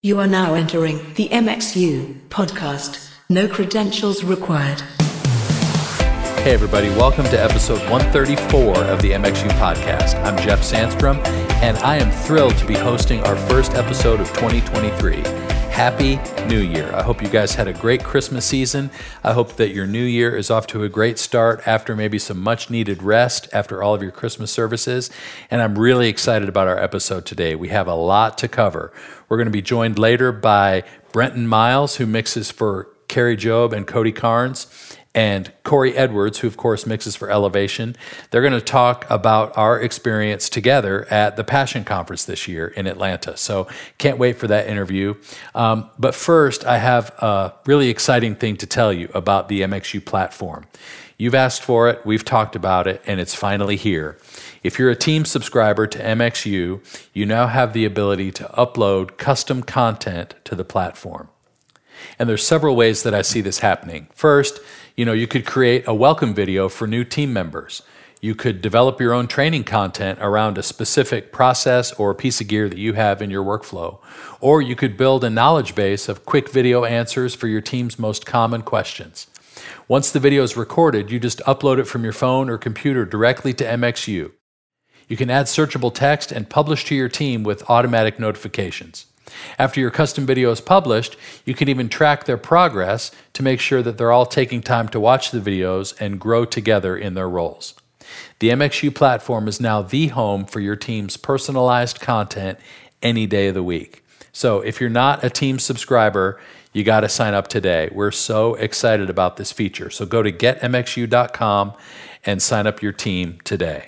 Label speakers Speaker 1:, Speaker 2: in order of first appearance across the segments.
Speaker 1: You are now entering the MXU podcast. No credentials required.
Speaker 2: Hey, everybody, welcome to episode 134 of the MXU podcast. I'm Jeff Sandstrom, and I am thrilled to be hosting our first episode of 2023. Happy New Year. I hope you guys had a great Christmas season. I hope that your new year is off to a great start after maybe some much needed rest after all of your Christmas services. And I'm really excited about our episode today. We have a lot to cover. We're going to be joined later by Brenton Miles, who mixes for Kari Jobe and Cody Carnes and Cory Edwards, who of course mixes for Elevation. They're going to talk about our experience together at the Passion Conference this year in Atlanta. So can't wait for that interview. Um, but first, I have a really exciting thing to tell you about the MXU platform. You've asked for it, we've talked about it, and it's finally here. If you're a team subscriber to MXU, you now have the ability to upload custom content to the platform. And there's several ways that I see this happening. First, you know, you could create a welcome video for new team members. You could develop your own training content around a specific process or piece of gear that you have in your workflow. Or you could build a knowledge base of quick video answers for your team's most common questions. Once the video is recorded, you just upload it from your phone or computer directly to MXU. You can add searchable text and publish to your team with automatic notifications. After your custom video is published, you can even track their progress to make sure that they're all taking time to watch the videos and grow together in their roles. The MXU platform is now the home for your team's personalized content any day of the week. So if you're not a team subscriber, you got to sign up today. We're so excited about this feature. So go to getmxu.com and sign up your team today.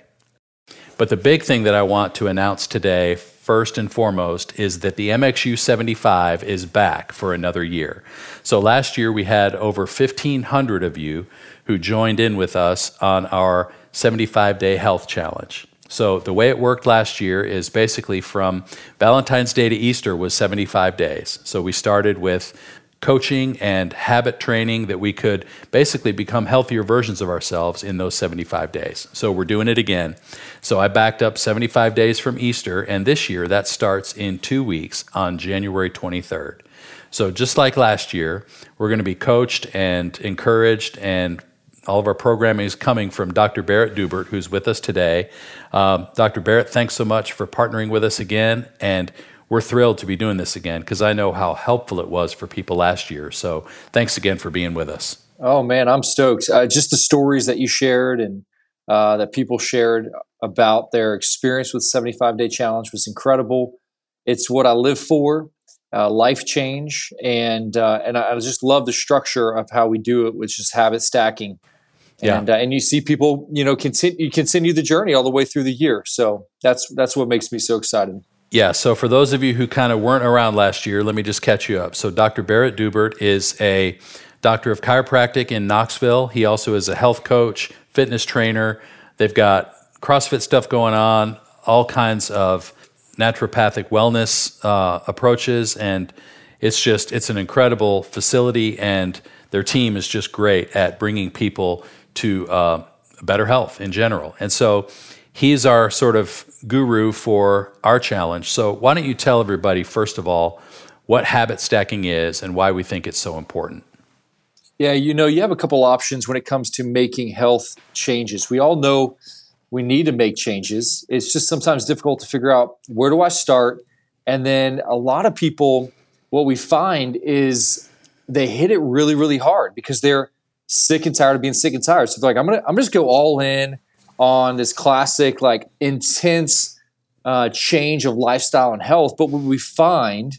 Speaker 2: But the big thing that I want to announce today first and foremost is that the MXU 75 is back for another year. So last year we had over 1,500 of you who joined in with us on our 75 day health challenge. So the way it worked last year is basically from Valentine's Day to Easter was 75 days. So we started with coaching and habit training that we could basically become healthier versions of ourselves in those 75 days. So we're doing it again. So I backed up 75 days from Easter, and this year that starts in two weeks on January 23rd. So just like last year, we're going to be coached and encouraged and all of our programming is coming from Dr. Barrett Dubert, who's with us today. Um, Dr. Barrett, thanks so much for partnering with us again. And we're thrilled to be doing this again because I know how helpful it was for people last year. So thanks again for being with us.
Speaker 3: Oh man, I'm stoked. Uh, just the stories that you shared and uh, that people shared about their experience with 75 Day Challenge was incredible. It's what I live for, uh, life change, and uh, and I, I, just love the structure of how we do it, which is habit stacking. Yeah. And, uh, and you see people, you know, continue continue the journey all the way through the year. So that's that's what makes me so excited.
Speaker 2: Yeah, so for those of you who kind of weren't around last year, let me just catch you up. So, Dr. Barrett Dubert is a doctor of chiropractic in Knoxville. He also is a health coach, fitness trainer. They've got CrossFit stuff going on, all kinds of naturopathic wellness uh, approaches, and it's just it's an incredible facility, and their team is just great at bringing people to uh, better health in general. And so he's our sort of guru for our challenge. So, why don't you tell everybody, first of all, what habit stacking is and why we think it's so important?
Speaker 3: Yeah, you know, you have a couple options when it comes to making health changes. We all know we need to make changes. It's just sometimes difficult to figure out where do I start? And then a lot of people, what we find is they hit it really, really hard because they're sick and tired of being sick and tired. So they're like, I'm gonna, I'm just go all in on this classic, like intense uh, change of lifestyle and health. But what we find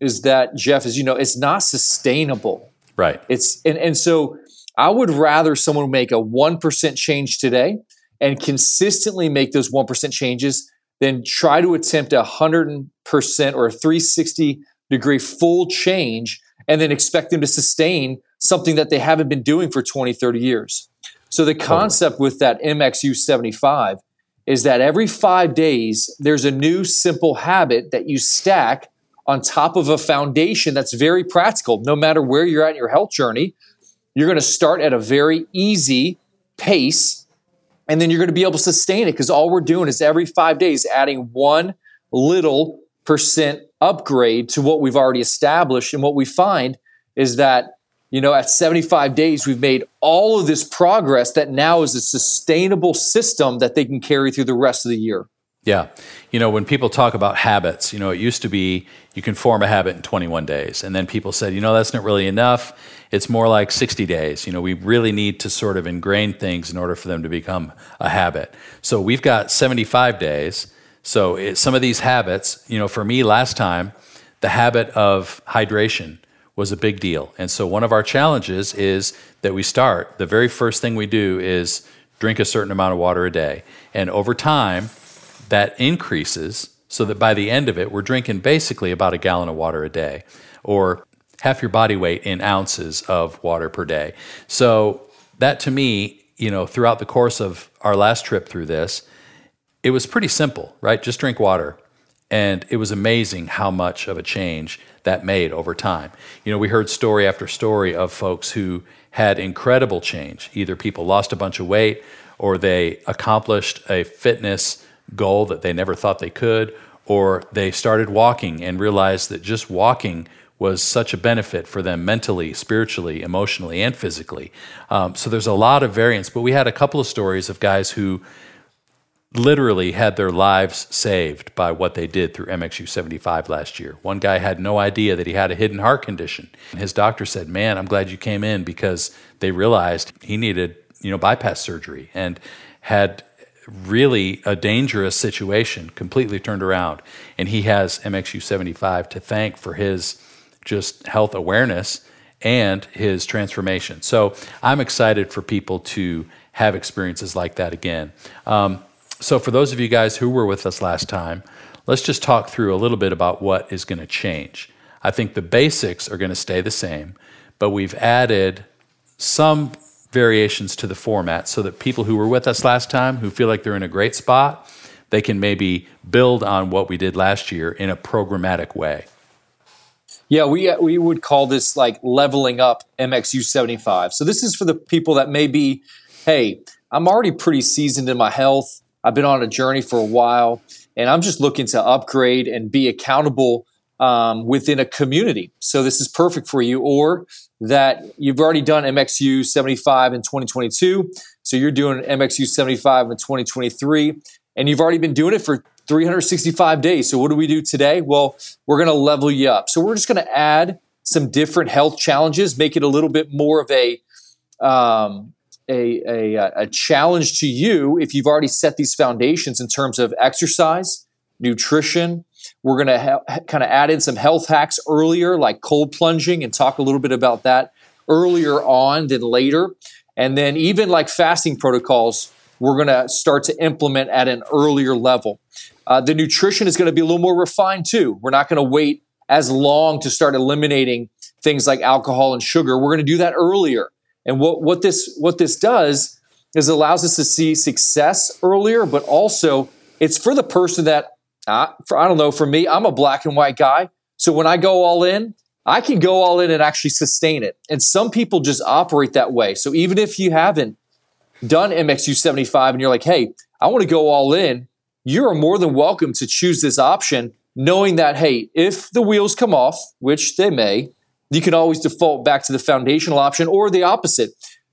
Speaker 3: is that Jeff, as you know, it's not sustainable.
Speaker 2: Right.
Speaker 3: It's and and so I would rather someone make a one percent change today and consistently make those one percent changes than try to attempt a hundred percent or a three sixty degree full change and then expect them to sustain something that they haven't been doing for 20 30 years so the concept totally. with that MXU 75 is that every five days, there's a new simple habit that you stack on top of a foundation that's very practical. No matter where you're at in your health journey, you're going to start at a very easy pace, and then you're going to be able to sustain it because all we're doing is every five days adding one little percent upgrade to what we've already established. And what we find is that, you know, at 75 days, we've made all of this progress that now is a sustainable system that they can carry through the rest of the year.
Speaker 2: Yeah. You know, when people talk about habits, you know, it used to be you can form a habit in 21 days. And then people said, you know, that's not really enough. It's more like 60 days. You know, we really need to sort of ingrain things in order for them to become a habit. So we've got 75 days. So it, some of these habits, you know, for me last time, the habit of hydration was a big deal. And so one of our challenges is that we start, the very first thing we do is drink a certain amount of water a day. And over time, that increases so that by the end of it, we're drinking basically about a gallon of water a day or half your body weight in ounces of water per day. So that to me, you know, throughout the course of our last trip through this, it was pretty simple, right? Just drink water. And it was amazing how much of a change that made over time. You know, we heard story after story of folks who had incredible change. Either people lost a bunch of weight or they accomplished a fitness goal that they never thought they could, or they started walking and realized that just walking was such a benefit for them mentally, spiritually, emotionally, and physically. Um, so there's a lot of variance, but we had a couple of stories of guys who literally had their lives saved by what they did through MXU 75 last year. One guy had no idea that he had a hidden heart condition. His doctor said, "Man, I'm glad you came in because they realized he needed, you know, bypass surgery." And had really a dangerous situation completely turned around. And he has MXU 75 to thank for his just health awareness and his transformation. So I'm excited for people to have experiences like that again. Um, so, for those of you guys who were with us last time, let's just talk through a little bit about what is going to change. I think the basics are going to stay the same, but we've added some variations to the format so that people who were with us last time who feel like they're in a great spot, they can maybe build on what we did last year in a programmatic way.
Speaker 3: Yeah, we we would call this like leveling up MXU 75. So this is for the people that may be, hey, I'm already pretty seasoned in my health. I've been on a journey for a while, and I'm just looking to upgrade and be accountable um, within a community. So this is perfect for you. Or that you've already done MXU 75 in 2022. So you're doing MXU 75 in 2023, and you've already been doing it for 365 days. So what do we do today? Well, we're going to level you up. So we're just going to add some different health challenges, make it a little bit more of a um, a, a, a challenge to you if you've already set these foundations in terms of exercise, nutrition, we're going to ha- kind of add in some health hacks earlier, like cold plunging, and talk a little bit about that earlier on than later. And then, even like fasting protocols, we're going to start to implement at an earlier level. Uh, the nutrition is going to be a little more refined too. We're not going to wait as long to start eliminating things like alcohol and sugar. We're going to do that earlier. And what, what this what this does is allows us to see success earlier, but also it's for the person that uh, for, I don't know. For me, I'm a black and white guy. So when I go all in, I can go all in and actually sustain it. And some people just operate that way. So even if you haven't done MXU 75 and you're like, hey, I want to go all in, you're more than welcome to choose this option, knowing that, hey, if the wheels come off, which they may, you can always default back to the foundational option or the opposite.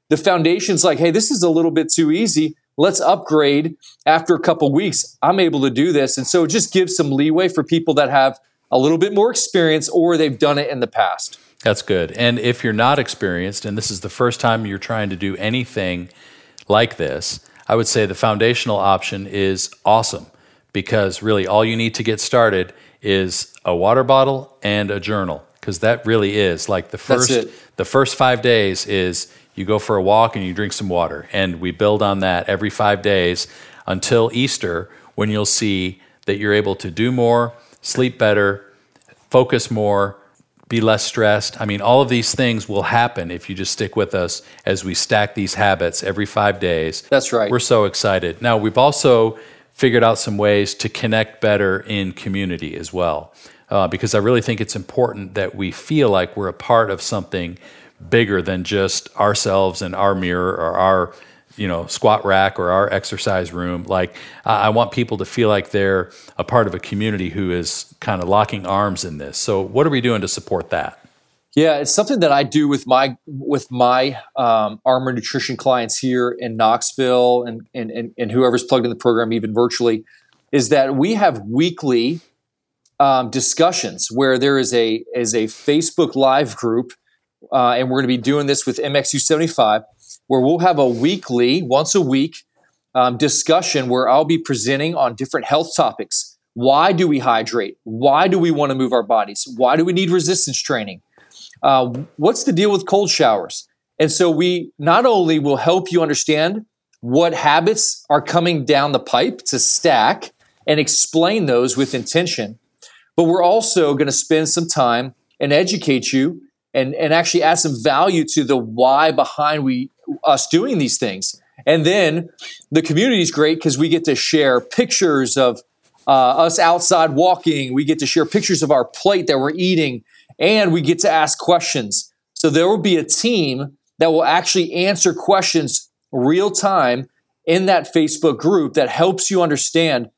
Speaker 3: The foundation's like, hey, this is a little bit too easy let's upgrade after a couple weeks. I'm able to do this. And so it just gives some leeway for people that have a little bit more experience or they've done it in the past.
Speaker 2: That's good. And if you're not experienced and this is the first time you're trying to do anything like this, I would say the foundational option is awesome because really all you need to get started is a water bottle and a journal because that really is like the first the first 5 days is you go for a walk and you drink some water. And we build on that every five days until Easter, when you'll see that you're able to do more, sleep better, focus more, be less stressed. I mean, all of these things will happen if you just stick with us as we stack these habits every five days.
Speaker 3: That's right.
Speaker 2: We're so excited. Now, we've also figured out some ways to connect better in community as well, uh, because I really think it's important that we feel like we're a part of something bigger than just ourselves and our mirror or our you know squat rack or our exercise room. Like i want people to feel like they're a part of a community who is kind of locking arms in this. So what are we doing to support that?
Speaker 3: Yeah it's something that i do with my with my um, armor nutrition clients here in knoxville and, and and and whoever's plugged in the program even virtually is that we have weekly um, discussions where there is a is a facebook live group uh, and we're going to be doing this with mxu 75 where we'll have a weekly, once a week, um, discussion where I'll be presenting on different health topics. Why do we hydrate? Why do we want to move our bodies? Why do we need resistance training? Uh, what's the deal with cold showers? And so we not only will help you understand what habits are coming down the pipe to stack and explain those with intention, but we're also going to spend some time and educate you and, and actually add some value to the why behind we us doing these things. And then the community is great because we get to share pictures of uh, us outside walking. We get to share pictures of our plate that we're eating, and we get to ask questions. So there will be a team that will actually answer questions real time in that Facebook group that helps you understand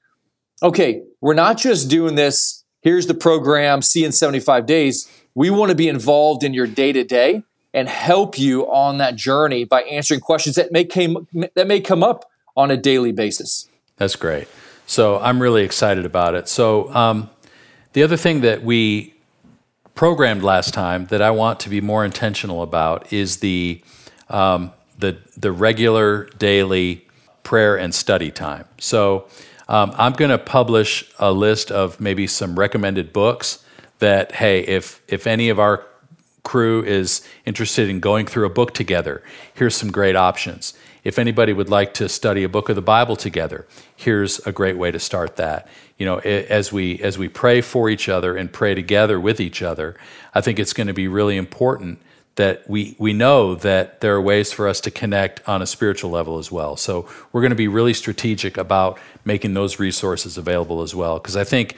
Speaker 3: okay, we're not just doing this, here's the program, see in 75 days. We want to be involved in your day to day and help you on that journey by answering questions that may came that may come up on a daily basis.
Speaker 2: That's great. So I'm really excited about it. So um, the other thing that we programmed last time that I want to be more intentional about is the um, the the regular daily prayer and study time. So um, I'm going to publish a list of maybe some recommended books that hey, if if any of our crew is interested in going through a book together, here's some great options. If anybody would like to study a book of the Bible together, here's a great way to start that. You know, as we as we pray for each other and pray together with each other, I think it's going to be really important that we we know that there are ways for us to connect on a spiritual level as well. So we're going to be really strategic about making those resources available as well because I think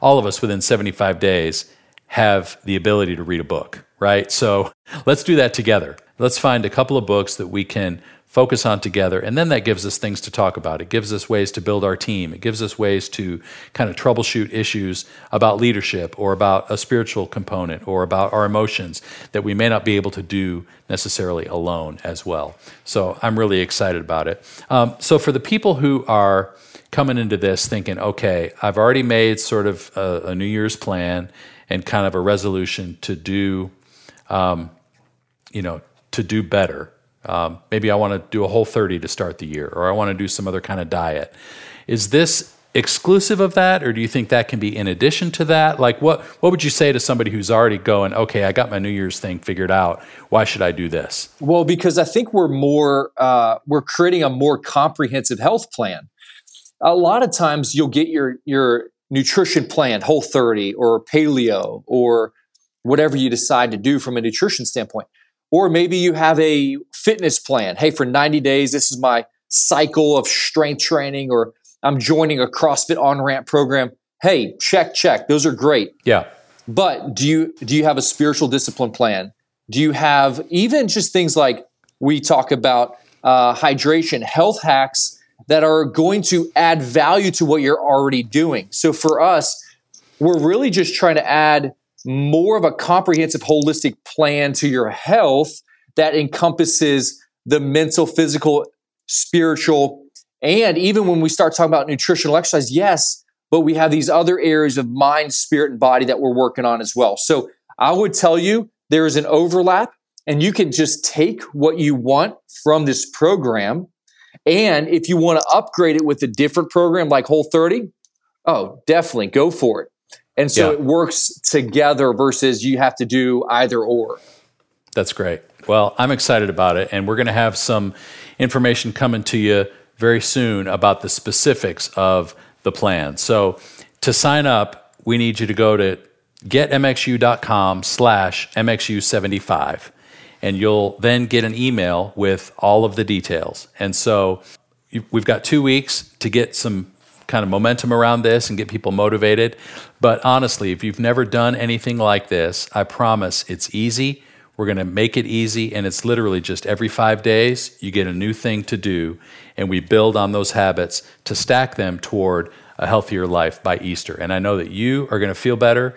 Speaker 2: all of us within 75 days have the ability to read a book right? So let's do that together. Let's find a couple of books that we can focus on together. And then that gives us things to talk about. It gives us ways to build our team. It gives us ways to kind of troubleshoot issues about leadership or about a spiritual component or about our emotions that we may not be able to do necessarily alone as well. So I'm really excited about it. Um, so for the people who are coming into this thinking, okay, I've already made sort of a, a New Year's plan and kind of a resolution to do um, you know, to do better. Um, maybe I want to do a whole 30 to start the year, or I want to do some other kind of diet. Is this exclusive of that, or do you think that can be in addition to that? Like, what what would you say to somebody who's already going, okay, I got my New Year's thing figured out. Why should I do this?
Speaker 3: Well, because I think we're more uh, we're creating a more comprehensive health plan. A lot of times, you'll get your your nutrition plan, Whole 30 or Paleo or whatever you decide to do from a nutrition standpoint. Or maybe you have a fitness plan. Hey, for 90 days, this is my cycle of strength training, or I'm joining a CrossFit on ramp program. Hey, check, check. Those are great.
Speaker 2: Yeah.
Speaker 3: But do you do you have a spiritual discipline plan? Do you have even just things like we talk about uh, hydration, health hacks that are going to add value to what you're already doing? So for us, we're really just trying to add more of a comprehensive, holistic plan to your health that encompasses the mental, physical, spiritual, and even when we start talking about nutritional exercise, yes, but we have these other areas of mind, spirit, and body that we're working on as well. So I would tell you there is an overlap, and you can just take what you want from this program. And if you want to upgrade it with a different program like Whole 30, oh, definitely go for it. And so yeah. it works together versus you have to do either or.
Speaker 2: That's great. Well, I'm excited about it. And we're going to have some information coming to you very soon about the specifics of the plan. So to sign up, we need you to go to getmxu.com slash mxu75 and you'll then get an email with all of the details. And so we've got two weeks to get some kind of momentum around this and get people motivated. But honestly, if you've never done anything like this, I promise it's easy. We're going to make it easy, and it's literally just every five days you get a new thing to do, and we build on those habits to stack them toward a healthier life by Easter. And I know that you are going to feel better.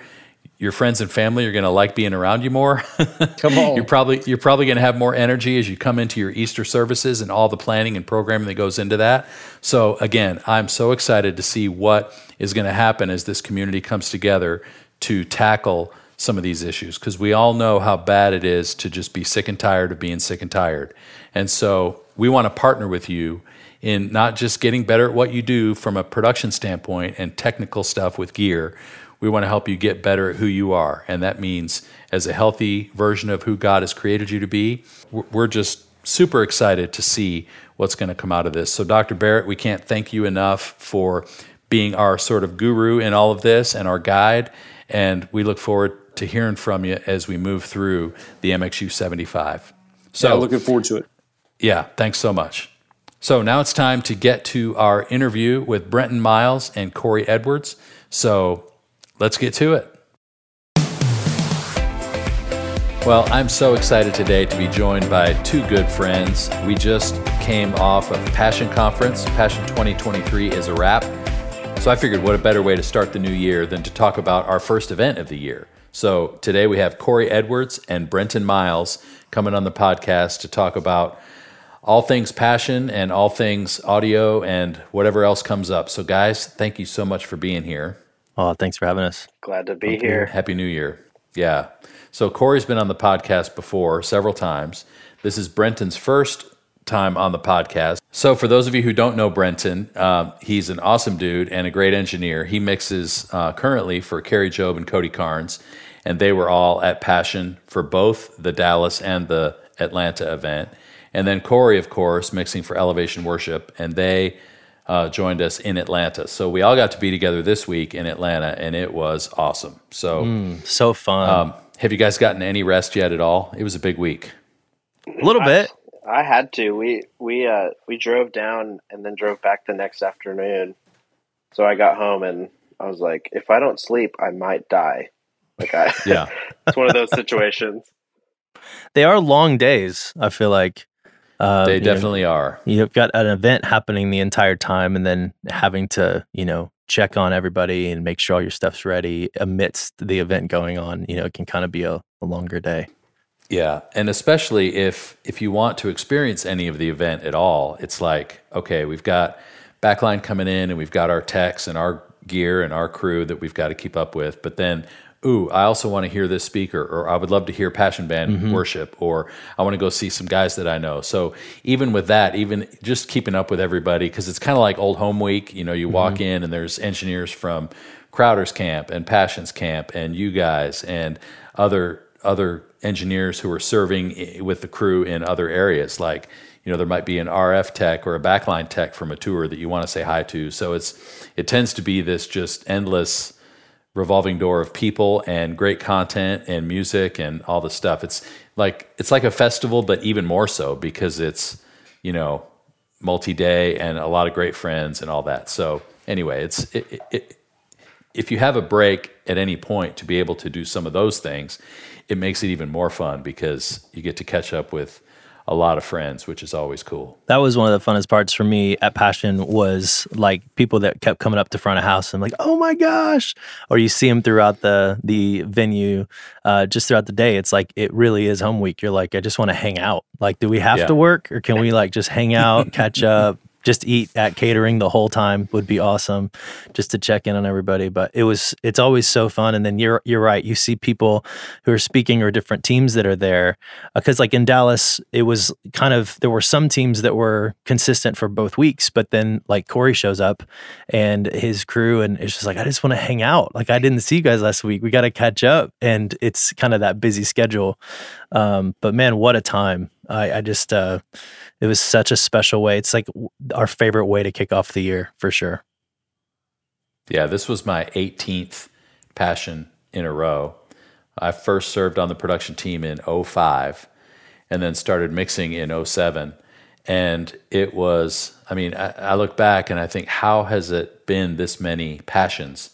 Speaker 2: Your friends and family are going to like being around you more.
Speaker 3: Come on.
Speaker 2: you're probably you're probably going to have more energy as you come into your Easter services and all the planning and programming that goes into that. So again, I'm so excited to see what is going to happen as this community comes together to tackle some of these issues because we all know how bad it is to just be sick and tired of being sick and tired. And so we want to partner with you in not just getting better at what you do from a production standpoint and technical stuff with gear. We want to help you get better at who you are. And that means as a healthy version of who God has created you to be. We're just super excited to see what's going to come out of this. So, Dr. Barrett, we can't thank you enough for being our sort of guru in all of this and our guide. And we look forward to hearing from you as we move through the MXU 75.
Speaker 3: So, yeah, looking forward to it.
Speaker 2: Yeah, thanks so much. So now it's time to get to our interview with Brenton Miles and Cory Edwards. So let's get to it. Well, I'm so excited today to be joined by two good friends. We just came off of Passion Conference. Passion 2023 is a wrap. So I figured what a better way to start the new year than to talk about our first event of the year. So today we have Cory Edwards and Brenton Miles coming on the podcast to talk about all things passion and all things audio and whatever else comes up. So, guys, thank you so much for being here.
Speaker 4: Oh, thanks for having us.
Speaker 5: Glad to be here.
Speaker 2: Happy New Year. Yeah. So, Cory's been on the podcast before several times. This is Brenton's first time on the podcast. So, for those of you who don't know Brenton, um, he's an awesome dude and a great engineer. He mixes uh, currently for Kari Jobe and Cody Carnes and they were all at Passion for both the Dallas and the Atlanta event. And then Cory, of course, mixing for Elevation Worship, and they uh, joined us in Atlanta. So we all got to be together this week in Atlanta, and it was awesome. So
Speaker 4: mm, so fun. Um,
Speaker 2: have you guys gotten any rest yet at all? It was a big week.
Speaker 4: A little bit.
Speaker 5: I, I had to. We we uh, we drove down and then drove back the next afternoon. So I got home and I was like, if I don't sleep, I might die. Like I,
Speaker 2: yeah,
Speaker 5: it's one of those situations.
Speaker 4: They are long days. I feel like
Speaker 2: uh, they definitely
Speaker 4: know,
Speaker 2: are.
Speaker 4: You've got an event happening the entire time, and then having to, you know, check on everybody and make sure all your stuff's ready amidst the event going on. You know, it can kind of be a, a longer day.
Speaker 2: Yeah, and especially if if you want to experience any of the event at all, it's like okay, we've got backline coming in, and we've got our techs and our gear and our crew that we've got to keep up with, but then ooh, I also want to hear this speaker, or I would love to hear Passion Band mm-hmm. worship, or I want to go see some guys that I know. So even with that, even just keeping up with everybody, because it's kind of like old home week. You know, you mm-hmm. walk in and there's engineers from Crowder's camp and Passion's camp, and you guys and other other engineers who are serving with the crew in other areas, like you know there might be an RF tech or a backline tech from a tour that you want to say hi to. So it's it tends to be this just endless revolving door of people and great content and music and all the stuff. It's like it's like a festival, but even more so because it's you know multi-day and a lot of great friends and all that. So anyway, it's it, it, if you have a break at any point to be able to do some of those things, it makes it even more fun because you get to catch up with a lot of friends, which is always cool.
Speaker 4: That was one of the funnest parts for me at Passion was like people that kept coming up to front of house and like, oh my gosh, or you see them throughout the the venue, uh, just throughout the day. It's like it really is home week. You're like, I just want to hang out. Like, do we have yeah. to work or can we like just hang out, catch up, just eat at catering the whole time would be awesome just to check in on everybody. But it was it's always so fun. And then you're you're right. You see people who are speaking or different teams that are there because uh, like in Dallas it was kind of there were some teams that were consistent for both weeks but then like Cory shows up and his crew and it's just like I just want to hang out. Like I didn't see you guys last week. We got to catch up. And it's kind of that busy schedule. Um, but man what a time. I, I just uh, it was such a special way. It's like our favorite way to kick off the year for sure.
Speaker 2: Yeah, this was my 18th passion in a row. I first served on the production team in 05 and then started mixing in 07. And it was, I mean, I, I look back and I think, how has it been this many passions?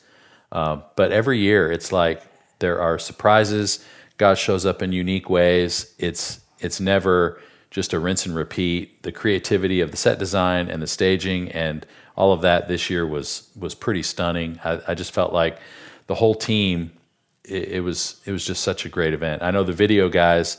Speaker 2: Um, but every year it's like there are surprises God shows up in unique ways. It's it's never just a rinse and repeat. The creativity of the set design and the staging and all of that this year was was pretty stunning. I, I just felt like the whole team. It, it was it was just such a great event. I know the video guys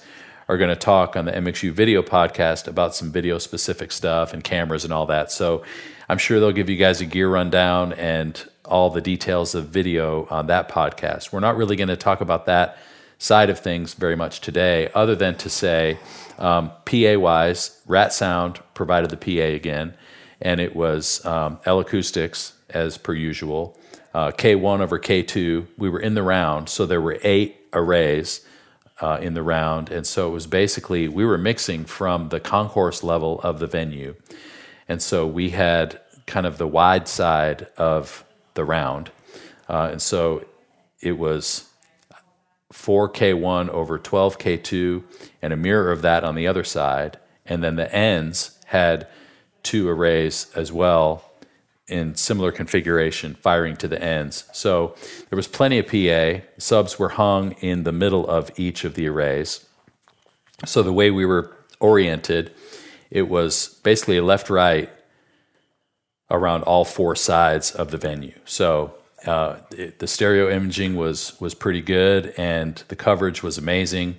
Speaker 2: are going to talk on the MXU video podcast about some video specific stuff and cameras and all that. So I'm sure they'll give you guys a gear rundown and all the details of video on that podcast. We're not really going to talk about that side of things very much today, other than to say, um, PA wise, Rat Sound provided the PA again, and it was um, L Acoustics as per usual. Uh, K1 over K2. We were in the round, so there were eight arrays uh, in the round, and so it was basically we were mixing from the concourse level of the venue, and so we had kind of the wide side of the round, uh, and so it was 4K1 over 12K2 and a mirror of that on the other side. And then the ends had two arrays as well in similar configuration, firing to the ends. So there was plenty of PA. Subs were hung in the middle of each of the arrays. So the way we were oriented, it was basically left right around all four sides of the venue. So uh, it, the stereo imaging was was pretty good, and the coverage was amazing.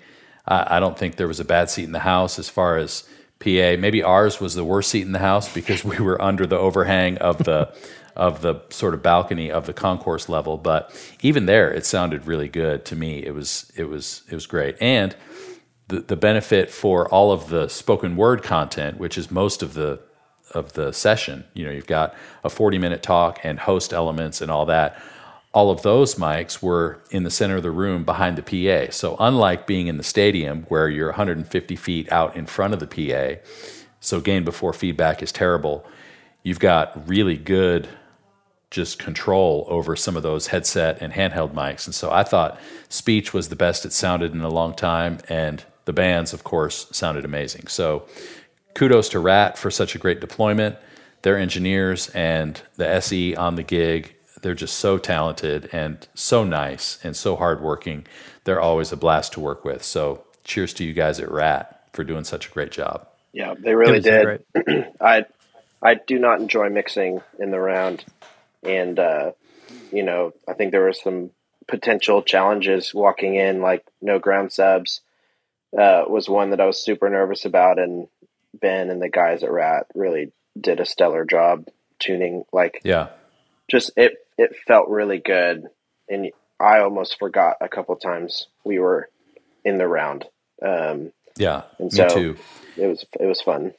Speaker 2: I, I, don't think there was a bad seat in the house as far as PA. Maybe ours was the worst seat in the house because we were under the overhang of the of the sort of balcony of the concourse level. But even there, it sounded really good to me. It was it was it was great, and the the benefit for all of the spoken word content, which is most of the of the session. You know, you've got a 40 minute talk and host elements and all that. All of those mics were in the center of the room behind the PA. So, unlike being in the stadium where you're 150 feet out in front of the PA, so gain before feedback is terrible, you've got really good just control over some of those headset and handheld mics. And so I thought speech was the best it sounded in a long time. And the bands, of course, sounded amazing. So kudos to Rat for such a great deployment. Their engineers and the SE on the gig, they're just so talented and so nice and so hardworking. They're always a blast to work with. So cheers to you guys at Rat for doing such a great job.
Speaker 5: Yeah, they really did. I I do not enjoy mixing in the round, and uh, you know I think there were some potential challenges walking in, like no ground subs. Uh, was one that I was super nervous about, and Ben and the guys at Rat really did a stellar job tuning. Like,
Speaker 2: yeah,
Speaker 5: just it it felt really good, and I almost forgot a couple times we were in the round. Um,
Speaker 2: yeah, and so too.
Speaker 5: It was it was fun.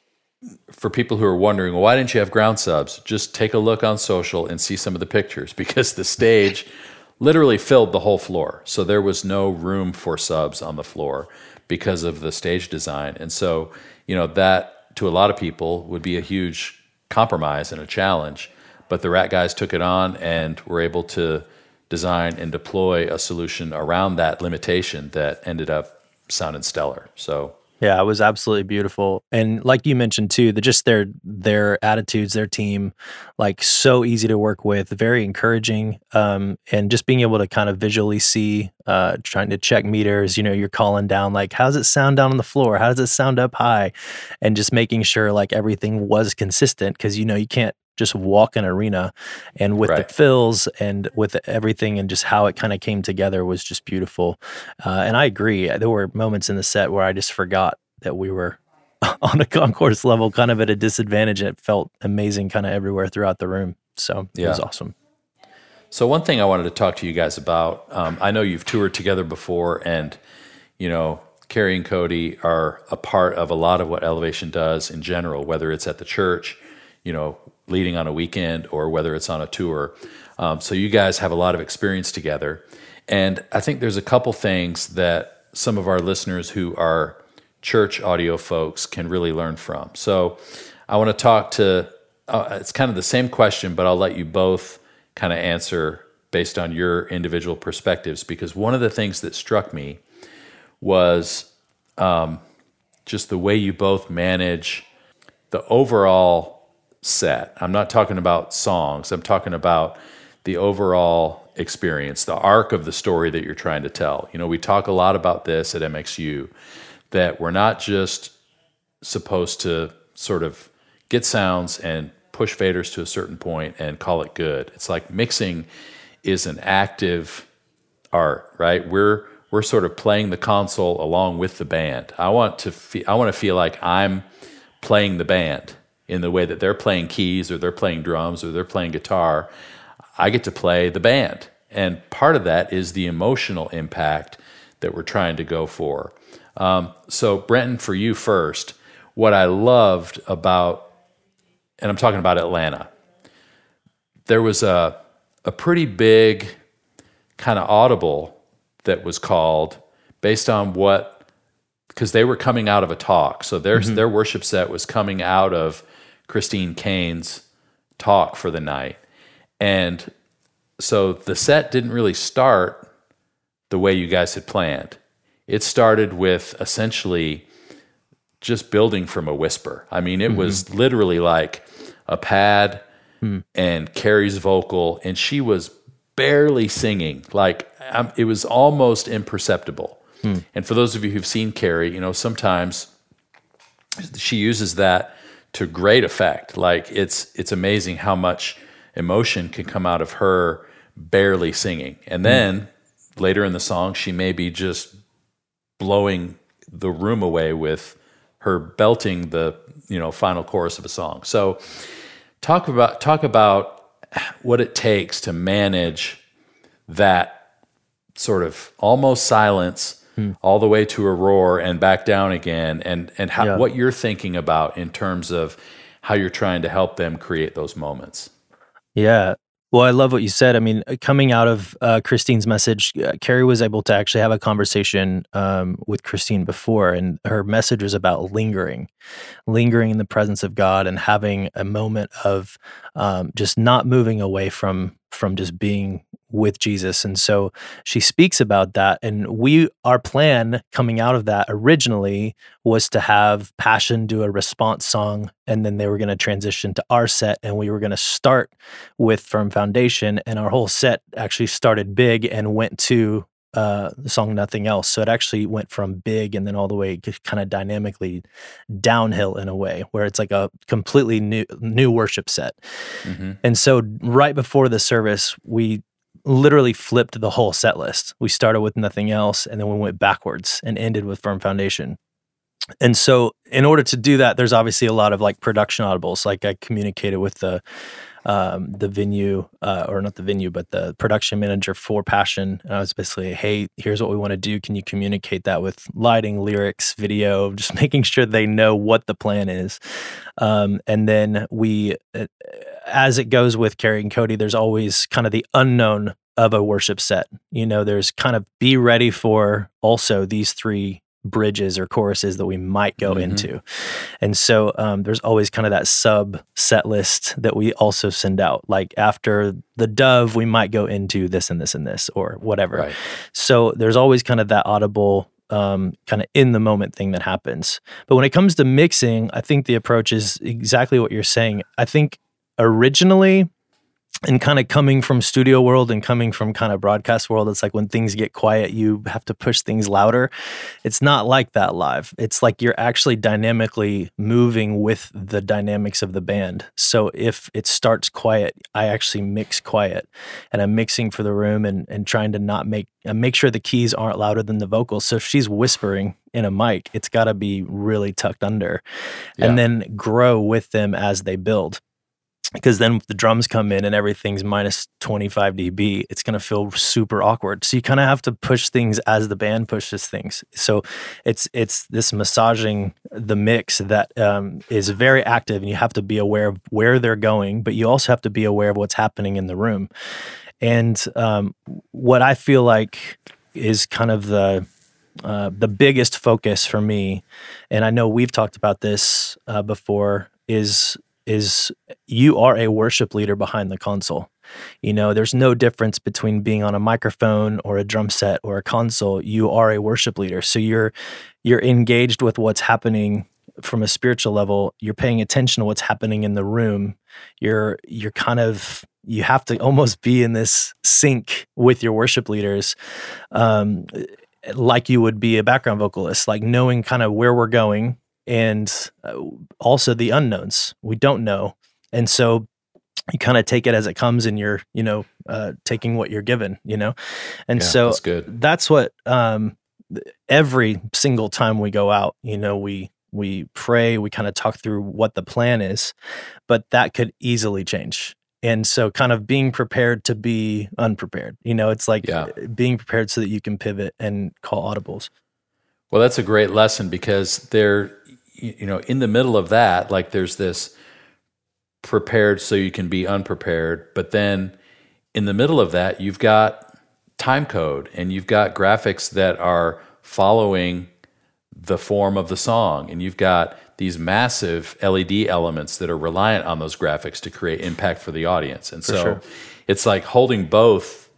Speaker 2: For people who are wondering, well, why didn't you have ground subs? Just take a look on social and see some of the pictures because the stage literally filled the whole floor. So there was no room for subs on the floor because of the stage design. And so you know, that to a lot of people would be a huge compromise and a challenge. But the rat guys took it on and were able to design and deploy a solution around that limitation that ended up sounding stellar. So
Speaker 4: yeah, it was absolutely beautiful. And like you mentioned too, the just their their attitudes, their team, like so easy to work with, very encouraging. Um, and just being able to kind of visually see, uh, trying to check meters, you know, you're calling down like, how does it sound down on the floor? How does it sound up high? And just making sure like everything was consistent because you know you can't just walk an arena and with right. the fills and with everything and just how it kind of came together was just beautiful uh, and i agree there were moments in the set where i just forgot that we were on a concourse level kind of at a disadvantage and it felt amazing kind of everywhere throughout the room so yeah. it was awesome
Speaker 2: so one thing i wanted to talk to you guys about um, i know you've toured together before and you know Kari and Cody are a part of a lot of what Elevation does in general, whether it's at the church, you know, leading on a weekend or whether it's on a tour. Um, so you guys have a lot of experience together. And I think there's a couple things that some of our listeners who are church audio folks can really learn from. So I want to talk to, uh, it's kind of the same question, but I'll let you both kind of answer based on your individual perspectives because one of the things that struck me was um, just the way you both manage the overall set. I'm not talking about songs. I'm talking about the overall experience, the arc of the story that you're trying to tell. You know, we talk a lot about this at MXU that we're not just supposed to sort of get sounds and push faders to a certain point and call it good. It's like mixing is an active art, right? We're we're sort of playing the console along with the band. I want to I want to feel like I'm playing the band in the way that they're playing keys or they're playing drums or they're playing guitar. I get to play the band. And part of that is the emotional impact that we're trying to go for. Um, so, Brenton, for you first, what I loved about, and I'm talking about Atlanta, there was a, a pretty big kind of audible that was called based on what, because they were coming out of a talk. So their, mm-hmm. their worship set was coming out of Christine Caine's talk for the night. And so the set didn't really start the way you guys had planned. It started with essentially just building from a whisper. I mean, it mm-hmm. was literally like a pad mm. and Kari's vocal, and she was barely singing. Like um, it was almost imperceptible. Mm. And for those of you who've seen Kari, you know, sometimes she uses that to great effect. Like it's it's amazing how much emotion can come out of her barely singing. And then mm. later in the song, she may be just blowing the room away with her belting the you know final chorus of a song. So talk about talk about what it takes to manage that sort of almost silence hmm. all the way to a roar and back down again and and how, yeah. what you're thinking about in terms of how you're trying to help them create those moments.
Speaker 4: Yeah. Well, I love what you said. I mean, uh, coming out of uh, Christine's message, uh, Kari was able to actually have a conversation um, with Christine before, and her message was about lingering, lingering in the presence of God, and having a moment of um, just not moving away from from just being with Jesus. And so she speaks about that. And we, our plan coming out of that originally was to have Passion do a response song. And then they were going to transition to our set. And we were going to start with Firm Foundation. And our whole set actually started big and went to uh, the song Nothing Else. So it actually went from big and then all the way kind of dynamically downhill in a way where it's like a completely new new worship set. Mm-hmm. And so right before the service, we literally flipped the whole set list. We started with nothing else and then we went backwards and ended with firm foundation. And so in order to do that, there's obviously a lot of like production audibles. Like I communicated with the um, the venue, uh, or not the venue, but the production manager for Passion. And I was basically, hey, here's what we want to do. Can you communicate that with lighting, lyrics, video, just making sure they know what the plan is. Um, and then we, uh, as it goes with Kari and Cody, there's always kind of the unknown of a worship set. You know, there's kind of be ready for also these three bridges or choruses that we might go mm-hmm. into. And so um, there's always kind of that sub set list that we also send out. Like after the dove, we might go into this and this and this or whatever. Right. So there's always kind of that audible um, kind of in the moment thing that happens. But when it comes to mixing, I think the approach is exactly what you're saying. I think originally and kind of coming from studio world and coming from kind of broadcast world it's like when things get quiet you have to push things louder. It's not like that live. It's like you're actually dynamically moving with the dynamics of the band. So if it starts quiet i actually mix quiet and i'm mixing for the room and, and trying to not make uh, make sure the keys aren't louder than the vocals. So if she's whispering in a mic it's got to be really tucked under yeah. and then grow with them as they build because then the drums come in and everything's minus 25 dB, it's going to feel super awkward. So you kind of have to push things as the band pushes things. So it's it's this massaging the mix that um, is very active, and you have to be aware of where they're going, but you also have to be aware of what's happening in the room. And um, what I feel like is kind of the uh, the biggest focus for me, and I know we've talked about this uh, before, is is you are a worship leader behind the console. You know, there's no difference between being on a microphone or a drum set or a console. You are a worship leader. So you're you're engaged with what's happening from a spiritual level, you're paying attention to what's happening in the room. You're you're kind of you have to almost be in this sync with your worship leaders, um, like you would be a background vocalist, like knowing kind of where we're going and uh, also the unknowns. We don't know, and so you kind of take it as it comes and you're you know uh, taking what you're given you know? And
Speaker 2: Yeah,
Speaker 4: so
Speaker 2: that's good.
Speaker 4: that's what um, every single time we go out you know we we pray we kind of talk through what the plan is but that could easily change. And so kind of being prepared to be unprepared you know it's like
Speaker 2: Yeah.
Speaker 4: being prepared so that you can pivot and call audibles.
Speaker 2: Well, that's a great lesson because there, you know, in the middle of that, like there's this prepared so you can be unprepared, but then in the middle of that, you've got time code and you've got graphics that are following the form of the song, and you've got these massive LED elements that are reliant on those graphics to create impact for the audience. And so
Speaker 4: sure.
Speaker 2: it's like holding both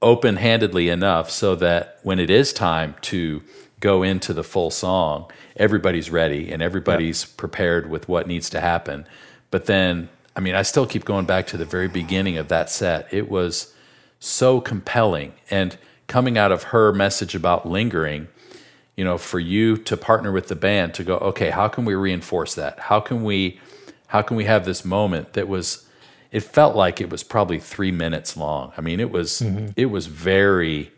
Speaker 2: open handedly enough so that when it is time to go into the full song, everybody's ready and everybody's prepared with what needs to happen. But then, I mean, I still keep going back to the very beginning of that set. It was so compelling. And coming out of her message about lingering, you know, for you to partner with the band to go, okay, how can we reinforce that? How can we how can we have this moment that was it felt like it was probably three minutes long. I mean, it was mm-hmm. it was very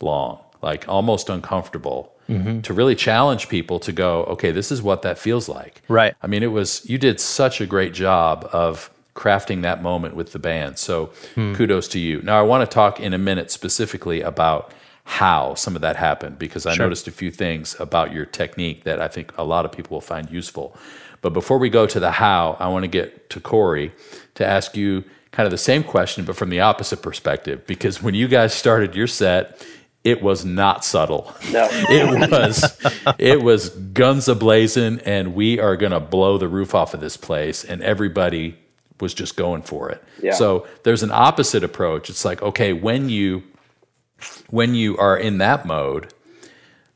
Speaker 2: long, like almost uncomfortable Mm-hmm. to really challenge people to go, okay, this is what that feels like.
Speaker 4: Right.
Speaker 2: I mean, it was you did such a great job of crafting that moment with the band. So hmm. kudos to you. Now I want to talk in a minute specifically about how some of that happened because I noticed a few things about your technique that I think a lot of people will find useful. But before we go to the how, I want to get to Cory to ask you kind of the same question, but from the opposite perspective. Because when you guys started your set, it was not subtle.
Speaker 5: No.
Speaker 2: It was it was guns ablazing and we are gonna blow the roof off of this place, and everybody was just going for it.
Speaker 5: Yeah.
Speaker 2: So there's an opposite approach. It's like, okay, when you when you are in that mode,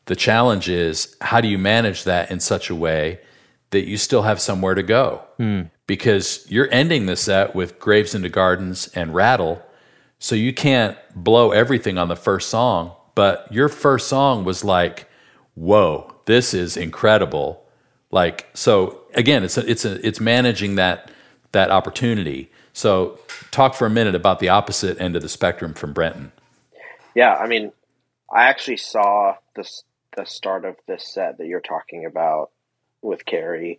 Speaker 2: the challenge is how do you manage that in such a way that you still have somewhere to go? Hmm. Because you're ending the set with Graves into Gardens and Rattle, so you can't blow everything on the first song. But your first song was like, whoa, this is incredible. Like, so again, it's a, it's a, it's managing that that opportunity. So talk for a minute about the opposite end of the spectrum from Brenton.
Speaker 5: Yeah, I mean, I actually saw this the start of this set that you're talking about with Kari,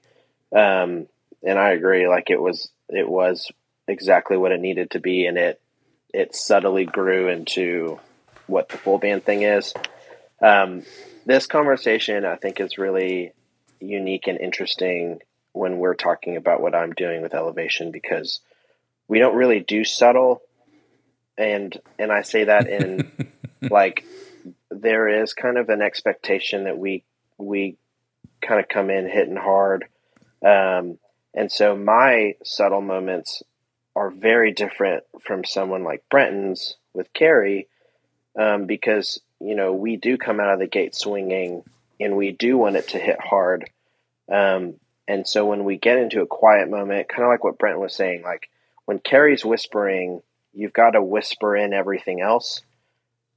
Speaker 5: um, and I agree. Like it was, it was exactly what it needed to be, and it it subtly grew into what the full band thing is. Um, this conversation, I think, is really unique and interesting when we're talking about what I'm doing with Elevation because we don't really do subtle, and and I say that in like there is kind of an expectation that we we kind of come in hitting hard um, and so my subtle moments are very different from someone like Brenton's with Kari um, because you know we do come out of the gate swinging and we do want it to hit hard. Um, and so when we get into a quiet moment kind of like what Brenton was saying like when Kari's whispering you've got to whisper in everything else.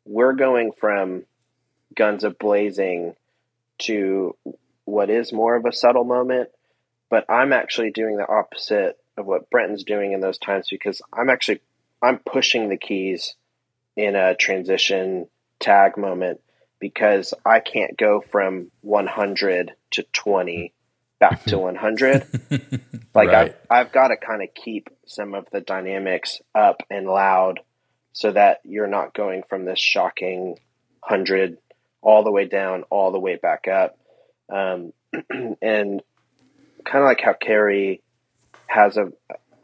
Speaker 5: We're going from guns a blazing to what is more of a subtle moment but i'm actually doing the opposite of what brenton's doing in those times because i'm actually i'm pushing the keys in a transition tag moment because i can't go from 100 to 20 back to 100 like
Speaker 2: Right.
Speaker 5: I've, I've got to kind of keep some of the dynamics up and loud so that you're not going from this shocking 100 all the way down all the way back up um, and kind of like how kari has a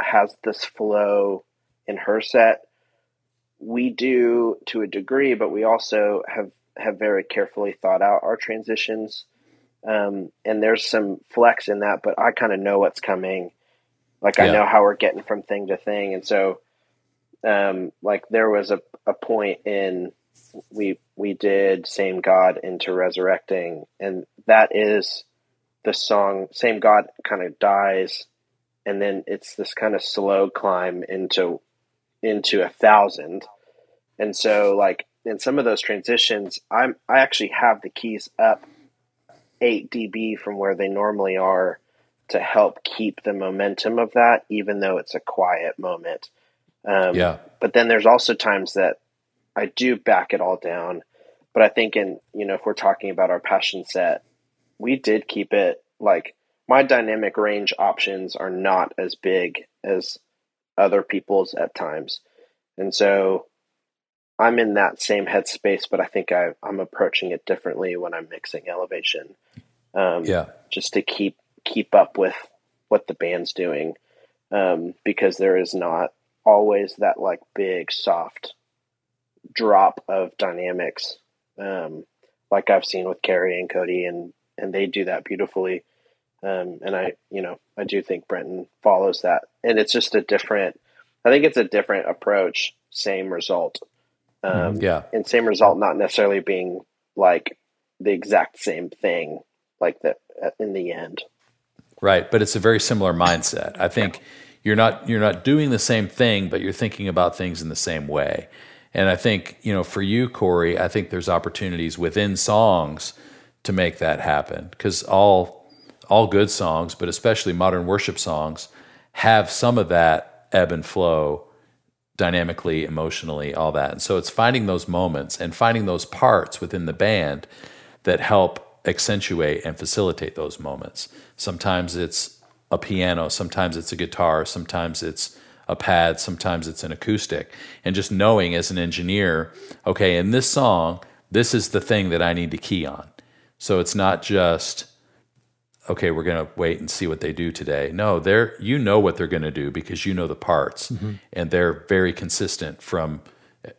Speaker 5: has this flow in her set. We do to a degree but we also have have very carefully thought out our transitions. Um, and there's some flex in that but i kind of know what's coming. Like i know how we're getting from thing to thing. And so um, like there was a, a point in we we did same god into resurrecting and that is the song Same God kind of dies and then it's this kind of slow climb into into a thousand. And so like in some of those transitions, I'm I actually have the keys up eight dB from where they normally are to help keep the momentum of that, even though it's a quiet moment. Um,
Speaker 2: yeah.
Speaker 5: But then there's also times that I do back it all down. But I think in you know if we're talking about our passion set, we did keep it like my dynamic range options are not as big as other people's at times. And so I'm in that same headspace, but I think I, am approaching it differently when I'm mixing elevation. Um,
Speaker 2: yeah.
Speaker 5: Just to keep keep up with what the band's doing, um, because there is not always that like big soft drop of dynamics, um, like I've seen with Kari and Cody, and and they do that beautifully. Um, and I, you know, I do think Brenton follows that, and it's just a different. I think it's a different approach, same result. Um,
Speaker 2: yeah,
Speaker 5: and same result, not necessarily being like the exact same thing, like that in the end.
Speaker 2: Right, but it's a very similar mindset. I think you're not you're not doing the same thing, but you're thinking about things in the same way. And I think you know, for you, Cory, I think there's opportunities within songs to make that happen because all all good songs, but especially modern worship songs, have some of that ebb and flow dynamically, emotionally, all that. And so it's finding those moments and finding those parts within the band that help accentuate and facilitate those moments. Sometimes it's a piano, sometimes it's a guitar, sometimes it's a pad, sometimes it's an acoustic. And just knowing as an engineer, okay, in this song, this is the thing that I need to key on. So it's not just okay, we're going to wait and see what they do today. No, they're you know what they're going to do because you know the parts mm-hmm. and they're very consistent from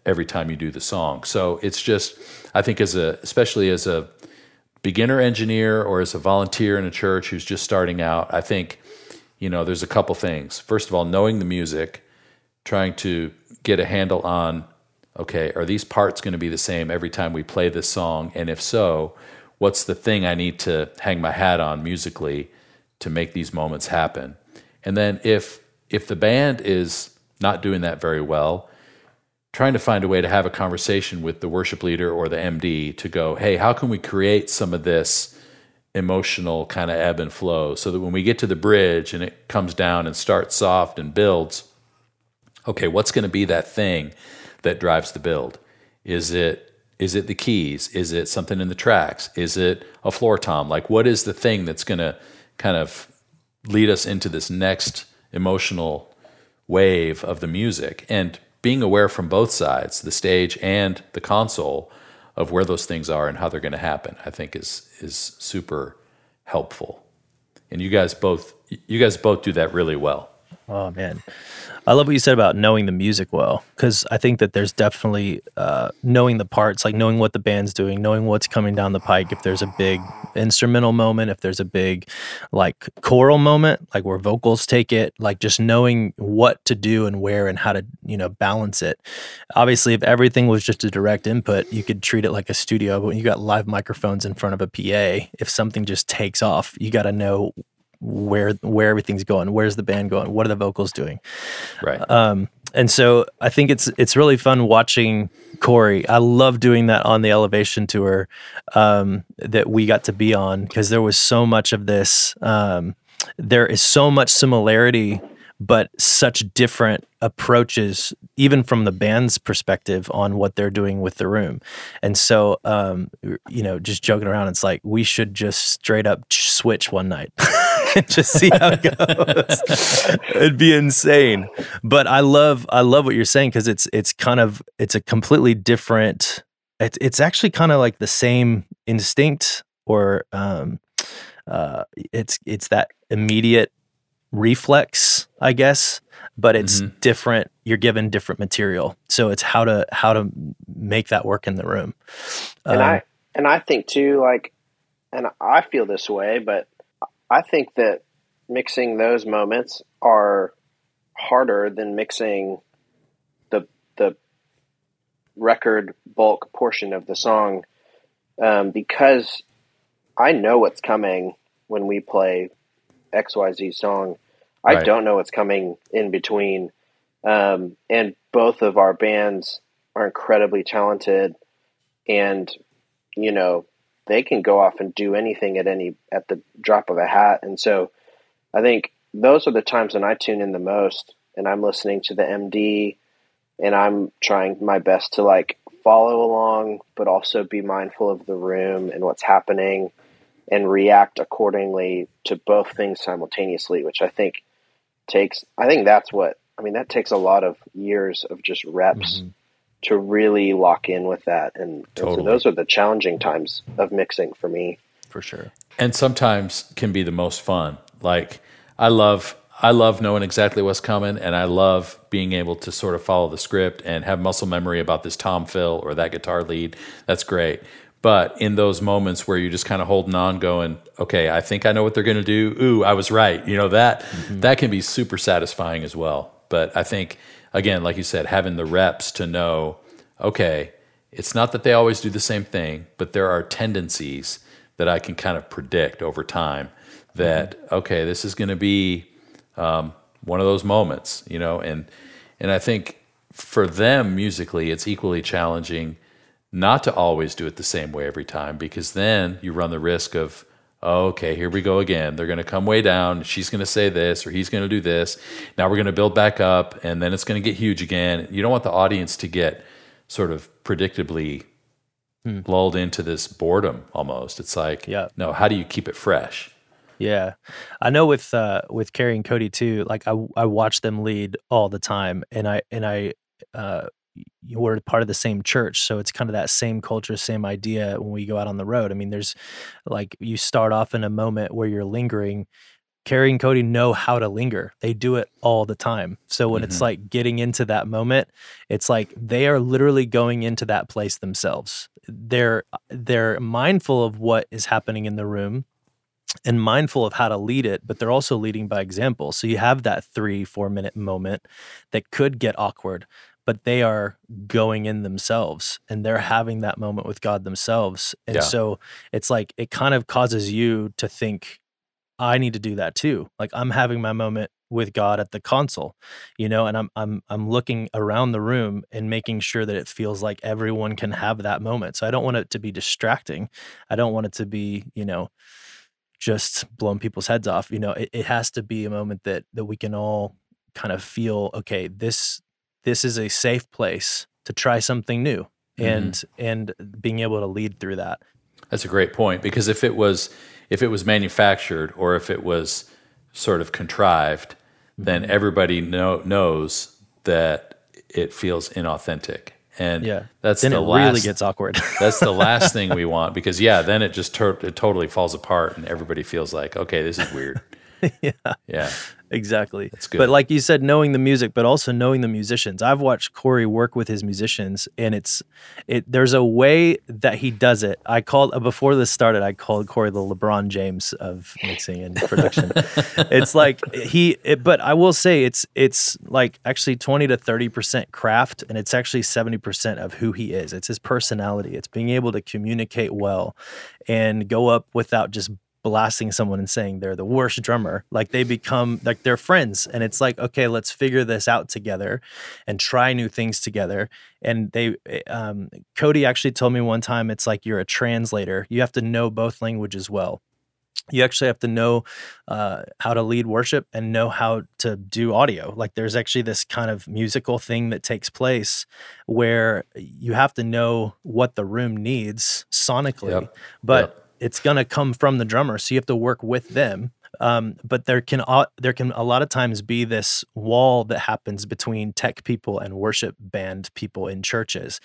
Speaker 2: every time you do the song. So it's just I think as a especially as a beginner engineer or as a volunteer in a church who's just starting out, I think you know there's a couple things. First of all, knowing the music, trying to get a handle on okay, are these parts going to be the same every time we play this song and if so, what's the thing I need to hang my hat on musically to make these moments happen? And then if if the band is not doing that very well, trying to find a way to have a conversation with the worship leader or the MD to go, hey, how can we create some of this emotional kind of ebb and flow so that when we get to the bridge and it comes down and starts soft and builds, okay, what's going to be that thing that drives the build? Is it is it the keys? Is it something in the tracks? Is it a floor tom? Like, what is the thing that's going to kind of lead us into this next emotional wave of the music? And being aware from both sides, the stage and the console, of where those things are and how they're going to happen, I think is is super helpful. And you guys both you guys both do that really well.
Speaker 4: Oh man, I love what you said about knowing the music well because I think that there's definitely uh, knowing the parts, like knowing what the band's doing, knowing what's coming down the pike. If there's a big instrumental moment, if there's a big like choral moment, like where vocals take it, like just knowing what to do and where and how to you know balance it. Obviously, if everything was just a direct input, you could treat it like a studio. But when you got live microphones in front of a PA, if something just takes off, you got to know where where everything's going where's the band going what are the vocals doing
Speaker 2: right
Speaker 4: um and so i think it's it's really fun watching cory i love doing that on the elevation tour um that we got to be on because there was so much of this um there is so much similarity but such different approaches, even from the band's perspective, on what they're doing with the room. And so, um, you know, just joking around, it's like we should just straight up switch one night. and just see how it goes. It'd be insane. But I love I love what you're saying because it's it's kind of it's a completely different. It's it's actually kind of like the same instinct or um, uh, it's it's that immediate reflex, I guess, but it's mm-hmm. different. You're given different material, so it's how to how to make that work in the room.
Speaker 5: And um, I and I think too, like, and I feel this way, but I think that mixing those moments are harder than mixing the the record bulk portion of the song um, because I know what's coming when we play XYZ song. I don't know what's coming in between. Um, and both of our bands are incredibly talented and, you know, they can go off and do anything at any, at the drop of a hat. And so I think those are the times when I tune in the most and I'm listening to the MD and I'm trying my best to like follow along, but also be mindful of the room and what's happening and react accordingly to both things simultaneously, which I think takes, I think that's what, I mean, that takes a lot of years of just reps
Speaker 4: Mhm.
Speaker 5: To really lock in with that. And, and so those are the challenging times of mixing for me.
Speaker 4: for sure.
Speaker 2: and sometimes can be the most fun. Like I love I love knowing exactly what's coming and I love being able to sort of follow the script and have muscle memory about this tom fill or that guitar lead. That's great. But in those moments where you're just kind of holding on going, okay, I think I know what they're going to do. Ooh, I was right. You know that mm-hmm. that can be super satisfying as well. But I think again, like you said, having the reps to know, okay, it's not that they always do the same thing, but there are tendencies that I can kind of predict over time that okay, this is going to be um, one of those moments, you know, and and I think for them musically, it's equally challenging not to always do it the same way every time because then you run the risk of okay, here we go again. They're going to come way down. She's going to say this or he's going to do this. Now we're going to build back up and then it's going to get huge again. You don't want the audience to get sort of predictably lulled into this boredom almost. It's like,
Speaker 4: Yeah.
Speaker 2: no, how do you keep it fresh?
Speaker 4: Yeah, I know with uh, with Kari and Cody too. Like I I watch them lead all the time, and I and I uh, were part of the same church, so it's kind of that same culture, same idea when we go out on the road. I mean, there's like you start off in a moment where you're lingering. Kari and Cody know how to linger. They do it all the time. So when it's
Speaker 2: Mhm.
Speaker 4: like getting into that moment, it's like they are literally going into that place themselves. They're they're mindful of what is happening in the room and mindful of how to lead it, but they're also leading by example. So you have that three, four minute moment that could get awkward, but they are going in themselves and they're having that moment with God themselves. And
Speaker 2: Yeah.
Speaker 4: so it's like it kind of causes you to think, I need to do that too. Like I'm having my moment with God at the console, you know, and I'm I'm I'm looking around the room and making sure that it feels like everyone can have that moment. So I don't want it to be distracting. I don't want it to be, you know, just blowing people's heads off. You know, it, it has to be a moment that that we can all kind of feel, okay, this this is a safe place to try something new and and being able to lead through that.
Speaker 2: That's a great point because if it was if it was manufactured or if it was sort of contrived, then
Speaker 4: Mm-hmm.
Speaker 2: everybody know, knows that it feels inauthentic, and
Speaker 4: Yeah.
Speaker 2: that's
Speaker 4: then
Speaker 2: the
Speaker 4: it
Speaker 2: last.
Speaker 4: really gets awkward.
Speaker 2: that's the last thing we want because yeah, then it just it totally falls apart and everybody feels like okay, this is weird.
Speaker 4: yeah.
Speaker 2: Yeah,
Speaker 4: Exactly.
Speaker 2: That's good.
Speaker 4: But like you said, knowing the music, but also knowing the musicians. I've watched Cory work with his musicians, and it's it. There's a way that he does it. I called uh, before this started. I called Cory the LeBron James of mixing and production. it's like he. It, but I will say it's it's like actually twenty to thirty percent craft, and it's actually seventy percent of who he is. It's his personality. It's being able to communicate well, and go up without just blasting someone and saying they're the worst drummer like they become like they're friends and it's like okay let's figure this out together and try new things together and they um, cody actually told me one time it's like you're a translator you have to know both languages well you actually have to know uh, how to lead worship and know how to do audio. Like there's actually this kind of musical thing that takes place where you have to know what the room needs sonically,
Speaker 2: Yep.
Speaker 4: but
Speaker 2: Yep.
Speaker 4: It's going to come from the drummer. So you have to work with them. Um, but there can au- there can a lot of times be this wall that happens between tech people and worship band people in churches,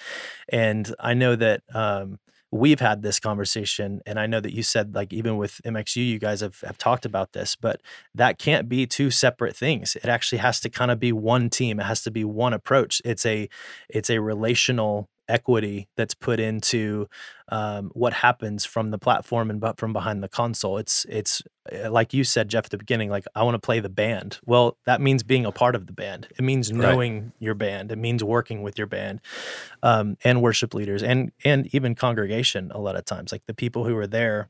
Speaker 4: and I know that um, we've had this conversation and i know that you said like even with mxu you guys have, have talked about this but that can't be two separate things it actually has to kind of be one team it has to be one approach it's a it's a relational equity that's put into um, what happens from the platform and but from behind the console. It's it's uh, like you said jeff at the beginning like i want to play the band. Well that means being a part of the band. It means
Speaker 2: Right.
Speaker 4: knowing your band. It means working with your band um, and worship leaders and and even congregation a lot of times. Like the people who are there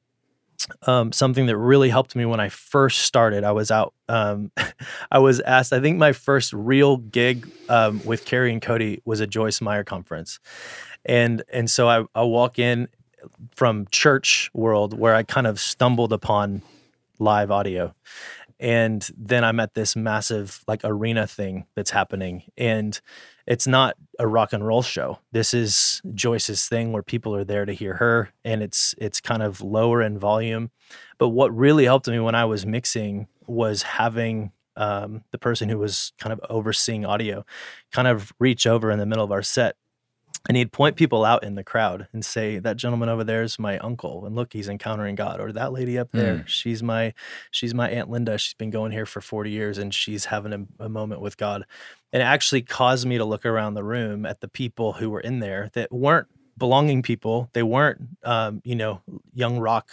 Speaker 4: um, something that really helped me when I first started. I was out. Um, I was asked. I think my first real gig um, with Kari and Cody was a Joyce Meyer conference, and and so I, I walk in from church world where I kind of stumbled upon live audio, and then I'm at this massive like arena thing that's happening, and it's not a rock and roll show. This is Joyce's thing where people are there to hear her and it's it's kind of lower in volume. But what really helped me when I was mixing was having um, the person who was kind of overseeing audio kind of reach over in the middle of our set and he'd point people out in the crowd and say that gentleman over there is my uncle and look he's encountering god. Or that lady up there mm. she's my she's my aunt linda. She's been going here for 40 years and she's having a, a, moment with god. And it actually caused me to look around the room at the people who were in there that weren't belonging people. They weren't um, you know young rock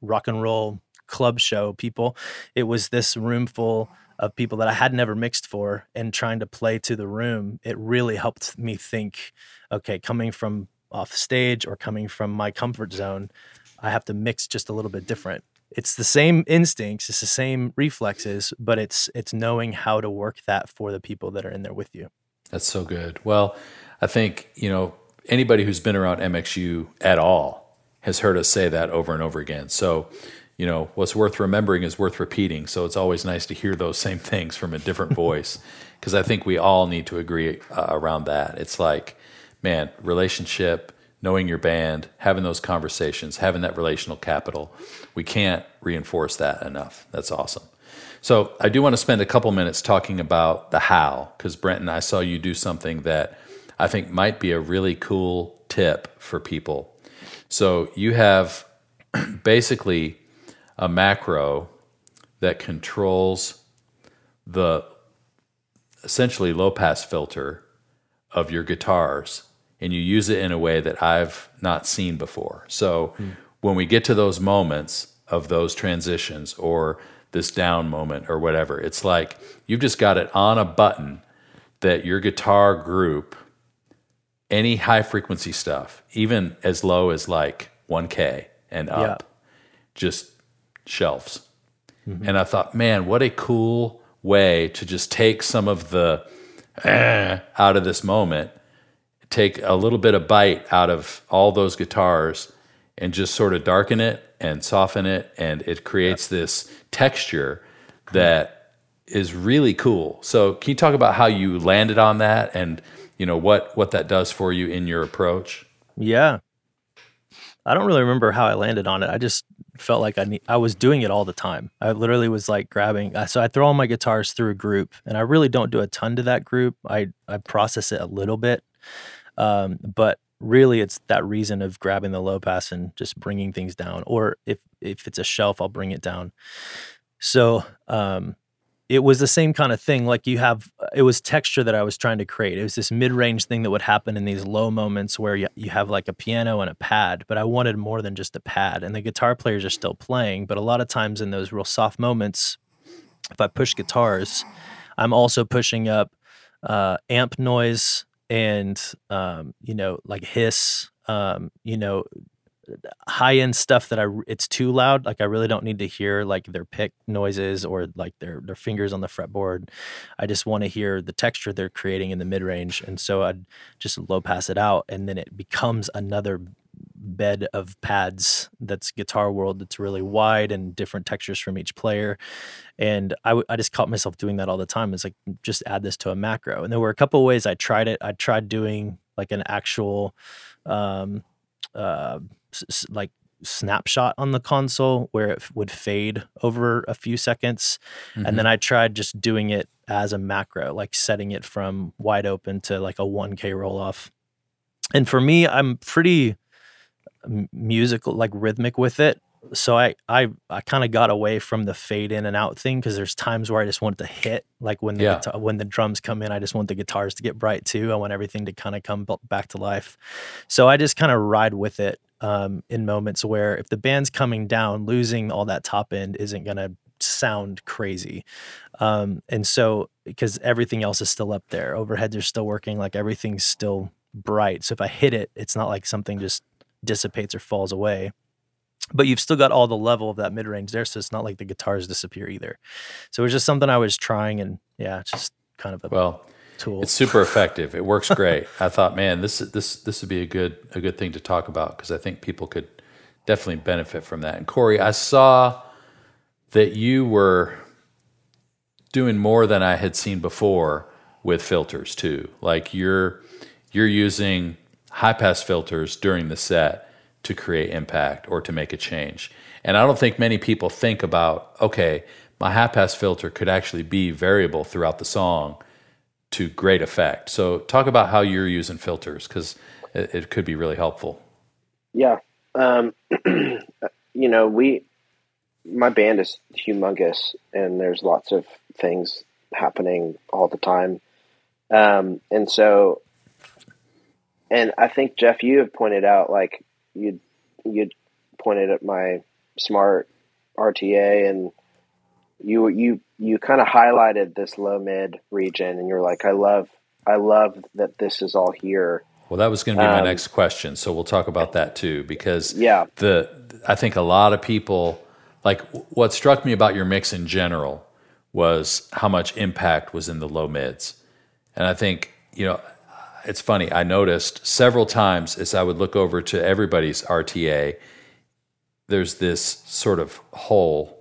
Speaker 4: rock and roll club show people it was this room full of people that I had never mixed for and trying to play to the room, it really helped me think, okay, coming from off stage or coming from my comfort zone, I have to mix just a little bit different. It's the same instincts, it's the same reflexes, but it's it's knowing how to work that for the people that are in there with you.
Speaker 2: That's so good. Well, I think, you know, anybody who's been around MXU at all has heard us say that over and over again. So you know, what's worth remembering is worth repeating. So it's always nice to hear those same things from a different voice because I think we all need to agree uh, around that. It's like, man, relationship, knowing your band, having those conversations, having that relational capital. We can't reinforce that enough. That's awesome. So I do want to spend a couple minutes talking about the how because Brenton, I saw you do something that I think might be a really cool tip for people. So you have basically a macro that controls the essentially low pass filter of your guitars and you use it in a way that I've not seen before. So mm. when we get to those moments of those transitions or this down moment or whatever, it's like you've just got it on a button that your guitar group, any high frequency stuff, even as low as like 1K and up, yeah. just shelves. Mm-hmm. And I thought, man, what a cool way to just take some of the eh, out of this moment, take a little bit of bite out of all those guitars and just sort of darken it and soften it. And it creates this texture that is really cool. So can you talk about how you landed on that and you know what what that does for you in your approach?
Speaker 4: Yeah. I don't really remember how I landed on it. I just felt like I need, I was doing it all the time. I literally was like grabbing. So I throw all my guitars through a group, and I really don't do a ton to that group. I I process it a little bit, um, but really it's that reason of grabbing the low pass and just bringing things down. Or if if it's a shelf, I'll bring it down. So um, it was the same kind of thing. Like you have, it was texture that I was trying to create. It was this mid range thing that would happen in these low moments where you, you have like a piano and a pad, but I wanted more than just a pad. And the guitar players are still playing, but a lot of times in those real soft moments, if I push guitars, I'm also pushing up uh, amp noise and, um, you know, like hiss, um, you know, high end stuff that I it's too loud. Like I really don't need to hear like their pick noises or like their their fingers on the fretboard. I just want to hear the texture they're creating in the mid range, and so I'd just low pass it out, and then it becomes another bed of pads that's guitar world that's really wide and different textures from each player and I, w- I just caught myself doing that all the time it's like just add this to a macro and there were a couple ways i tried it i tried doing like an actual um, uh, s- like snapshot on the console where it would fade over a few seconds mm-hmm. and then mm-hmm. i tried just doing it as a macro like setting it from wide open to like a 1k roll off and for me i'm pretty musical like rhythmic with it so i i, I kind of got away from the fade in and out thing because there's times where i just want it to hit like when the yeah. guitar, when the drums come in i just want the guitars to get bright too i want everything to kind of come back to life so i just kind of ride with it um, in moments where if the band's coming down, losing all that top end isn't going to sound crazy. Um, and so, because everything else is still up there, overheads are still working, like everything's still bright. So if I hit it, it's not like something just dissipates or falls away. but you've still got all the level of that mid range there. So it's not like the guitars disappear either. So it was just something I was trying, and yeah, just kind of a
Speaker 2: well
Speaker 4: tool.
Speaker 2: It's super effective. It works great. I thought, man, this this this would be a good a good thing to talk about because I think people could definitely benefit from that. And Cory, I saw that you were doing more than I had seen before with filters too. Like you're you're using high pass filters during the set to create impact or to make a change. And I don't think many people think about, okay, my high pass filter could actually be variable throughout the song to great effect. So talk about how you're using filters because it, it, could be really helpful.
Speaker 5: Yeah. Um, you know, we, my band is humongous and there's lots of things happening all the time. Um, and so, and I think Jeff, you have pointed out like you you pointed at my Smaart RTA and you you you kind of highlighted this low mid region and you're like I love I love that this is all here.
Speaker 2: Well, that was going to be my um, next question, so we'll talk about that too because
Speaker 5: yeah,
Speaker 2: the I think a lot of people like what struck me about your mix in general was how much impact was in the low mids. And I think, you know, it's funny, I noticed several times as I would look over to everybody's RTA, there's this sort of hole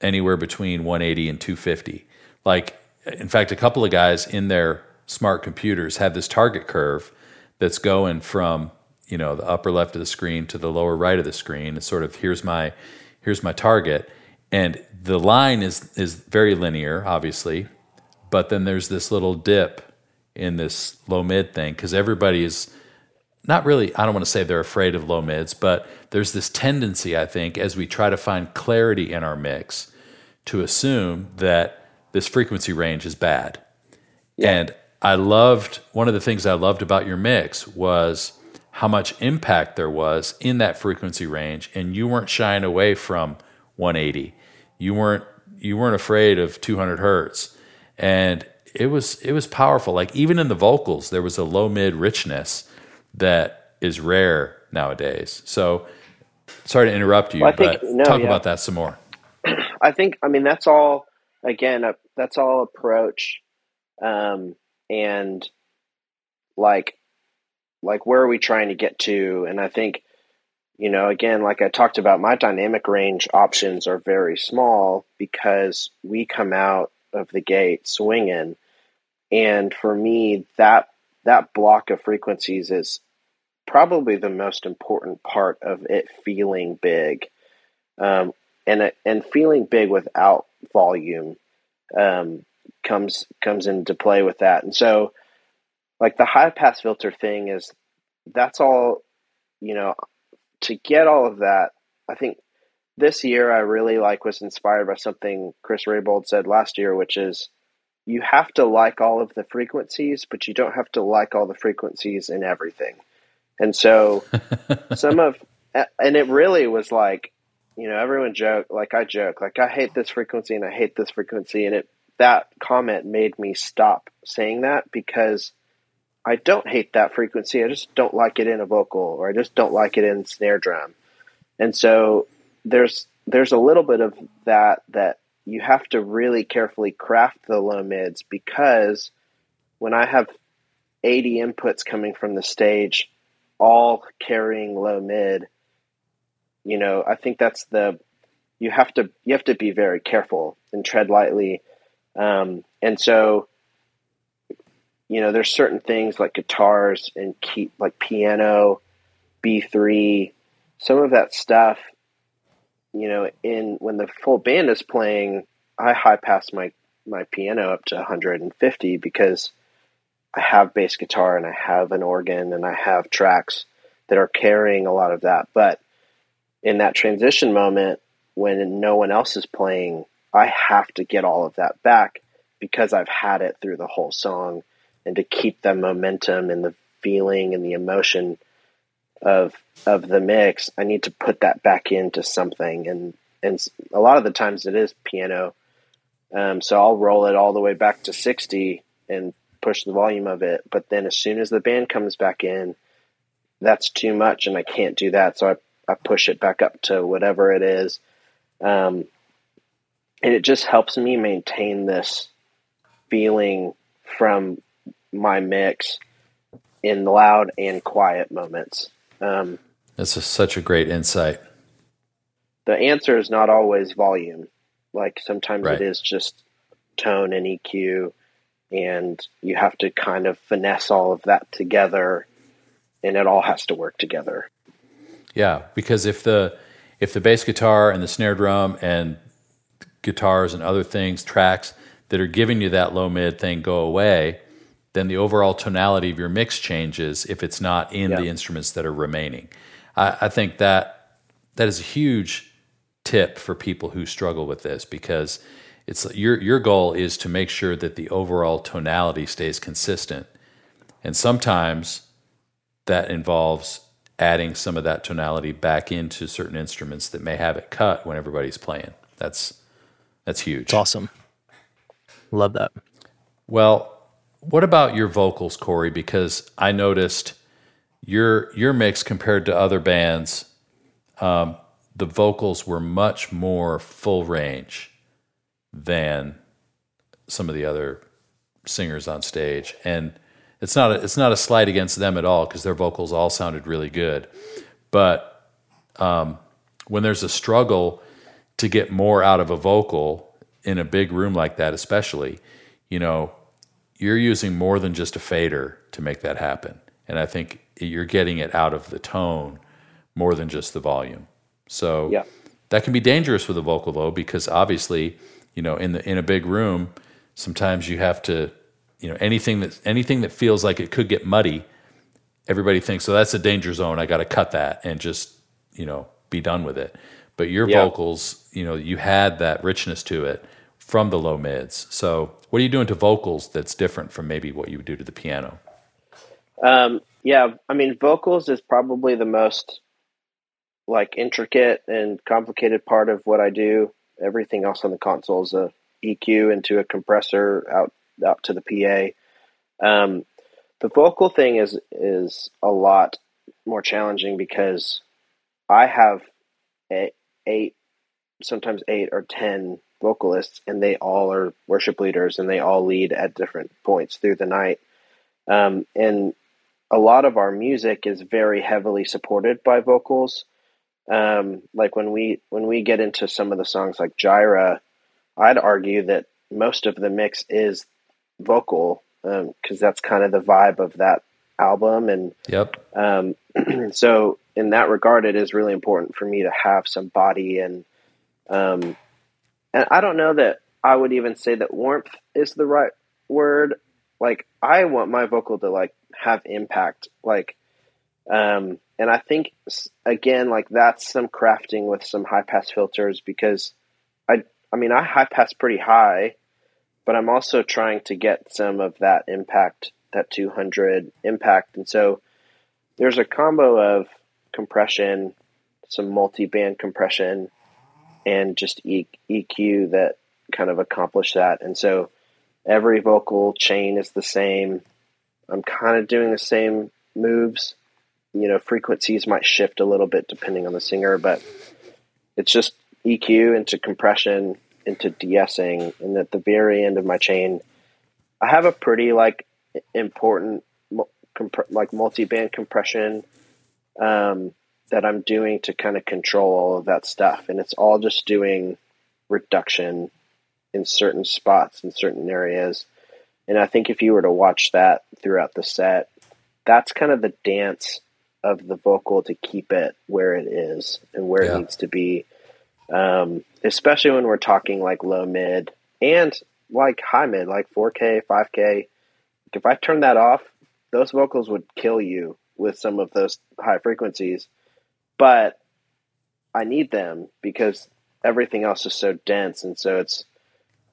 Speaker 2: anywhere between 180 and 250. Like, in fact, a couple of guys in their Smaart computers have this target curve that's going from you know the upper left of the screen to the lower right of the screen. It's sort of here's my here's my target, and the line is is very linear, obviously, but then there's this little dip in this low mid thing because everybody is not really, I don't want to say they're afraid of low mids, but there's this tendency, I think, as we try to find clarity in our mix to assume that this frequency range is bad. Yeah. And I loved, one of the things I loved about your mix was how much impact there was in that frequency range. And you weren't shying away from 180. You weren't, you weren't afraid of 200 hertz. And it was it was powerful. Like even in the vocals, there was a low mid richness that is rare nowadays. So sorry to interrupt you, well, think, but no, talk yeah. about that some more.
Speaker 5: I think I mean that's all again that's all approach um, and like like where are we trying to get to and I think you know again like I talked about my dynamic range options are very small because we come out of the gate swinging. And for me, that that block of frequencies is probably the most important part of it feeling big, um, and and feeling big without volume um, comes comes into play with that. And so, like the high pass filter thing is that's all you know. To get all of that, I think this year I really like was inspired by something Chris Rabold said last year, which is you have to like all of the frequencies, but you don't have to like all the frequencies in everything. And so some of and it really was like, you know, everyone joke like I joke, like I hate this frequency and I hate this frequency and it that comment made me stop saying that because I don't hate that frequency. I just don't like it in a vocal or I just don't like it in snare drum. And so there's there's a little bit of that that you have to really carefully craft the low mids because when I have 80 inputs coming from the stage, all carrying low mid, you know, I think that's the you have to you have to be very careful and tread lightly. Um, and so, you know, there's certain things like guitars and key like piano, B three, some of that stuff you know, in when the full band is playing, I high pass my my piano up to 150 because I have bass guitar and I have an organ and I have tracks that are carrying a lot of that. But in that transition moment when no one else is playing, I have to get all of that back because I've had it through the whole song and to keep the momentum and the feeling and the emotion of of the mix, I need to put that back into something, and and a lot of the times it is piano. Um, so I'll roll it all the way back to sixty and push the volume of it. But then as soon as the band comes back in, that's too much, and I can't do that. So I I push it back up to whatever it is. Um, and it just helps me maintain this feeling from my mix in loud and quiet moments. Um,
Speaker 2: That's a, such a great insight.
Speaker 5: The answer is not always volume. Like sometimes
Speaker 2: Right.
Speaker 5: it is just tone and EQ, and you have to kind of finesse all of that together, and it all has to work together.
Speaker 2: Yeah, because if the if the bass guitar and the snare drum and guitars and other things tracks that are giving you that low mid thing go away, then the overall tonality of your mix changes if it's not in the instruments that are remaining. I, I think that that is a huge tip for people who struggle with this because it's your your goal is to make sure that the overall tonality stays consistent. And sometimes that involves adding some of that tonality back into certain instruments that may have it cut when everybody's playing. That's that's huge.
Speaker 4: It's awesome. Love that.
Speaker 2: Well, what about your vocals, Cory? Because I noticed your your mix compared to other bands, um, the vocals were much more full range than some of the other singers on stage, and it's not a, it's not a slight against them at all because their vocals all sounded really good, but um, when there's a struggle to get more out of a vocal in a big room like that, especially, you know, you're using more than just a fader to make that happen. And I think you're getting it out of the tone more than just the volume. So
Speaker 5: Yeah.
Speaker 2: that can be dangerous with a vocal though, because obviously, you know, in the in a big room, sometimes you have to, you know, anything that anything that feels like it could get muddy, everybody thinks, so that's a danger zone. I got to cut that and just, you know, be done with it. But your
Speaker 5: Yeah.
Speaker 2: vocals, you know, you had that richness to it from the low mids. So, what are you doing to vocals that's different from maybe what you would do to the piano?
Speaker 5: Um, yeah, I mean, vocals is probably the most like intricate and complicated part of what I do. Everything else on the console is a EQ into a compressor out out to the PA. Um, the vocal thing is is a lot more challenging because I have eight, sometimes eight or ten vocalists, and they all are worship leaders, and they all lead at different points through the night. Um, and a lot of our music is very heavily supported by vocals. Um, like when we when we get into some of the songs like Jireh, I'd argue that most of the mix is vocal because that's kind of the vibe of that album, and
Speaker 2: Yep.
Speaker 5: um, so in that regard, it is really important for me to have some body and um, and I don't know that I would even say that warmth is the right word. Like I want my vocal to like have impact, like, um, and I think again, like that's some crafting with some high pass filters because I, I mean, I high pass pretty high, but I'm also trying to get some of that impact, that 200 impact, and so there's a combo of compression, some multi-band compression, and just EQ that kind of accomplish that. And so every vocal chain is the same. I'm kind of doing the same moves. You know, frequencies might shift a little bit depending on the singer, but it's just EQ into compression into de-essing, and at the very end of my chain, I have a pretty like important like multi-band compression um, that I'm doing to kind of control all of that stuff, and it's all just doing reduction in certain spots in certain areas. And I think if you were to watch that throughout the set, that's kind of the dance of the vocal to keep it where it is and where
Speaker 2: Yeah.
Speaker 5: it needs to be. Um, especially when we're talking like low mid and like high mid, like 4K, 5K. If I turn that off, those vocals would kill you with some of those high frequencies. But I need them because everything else is so dense, and so it's.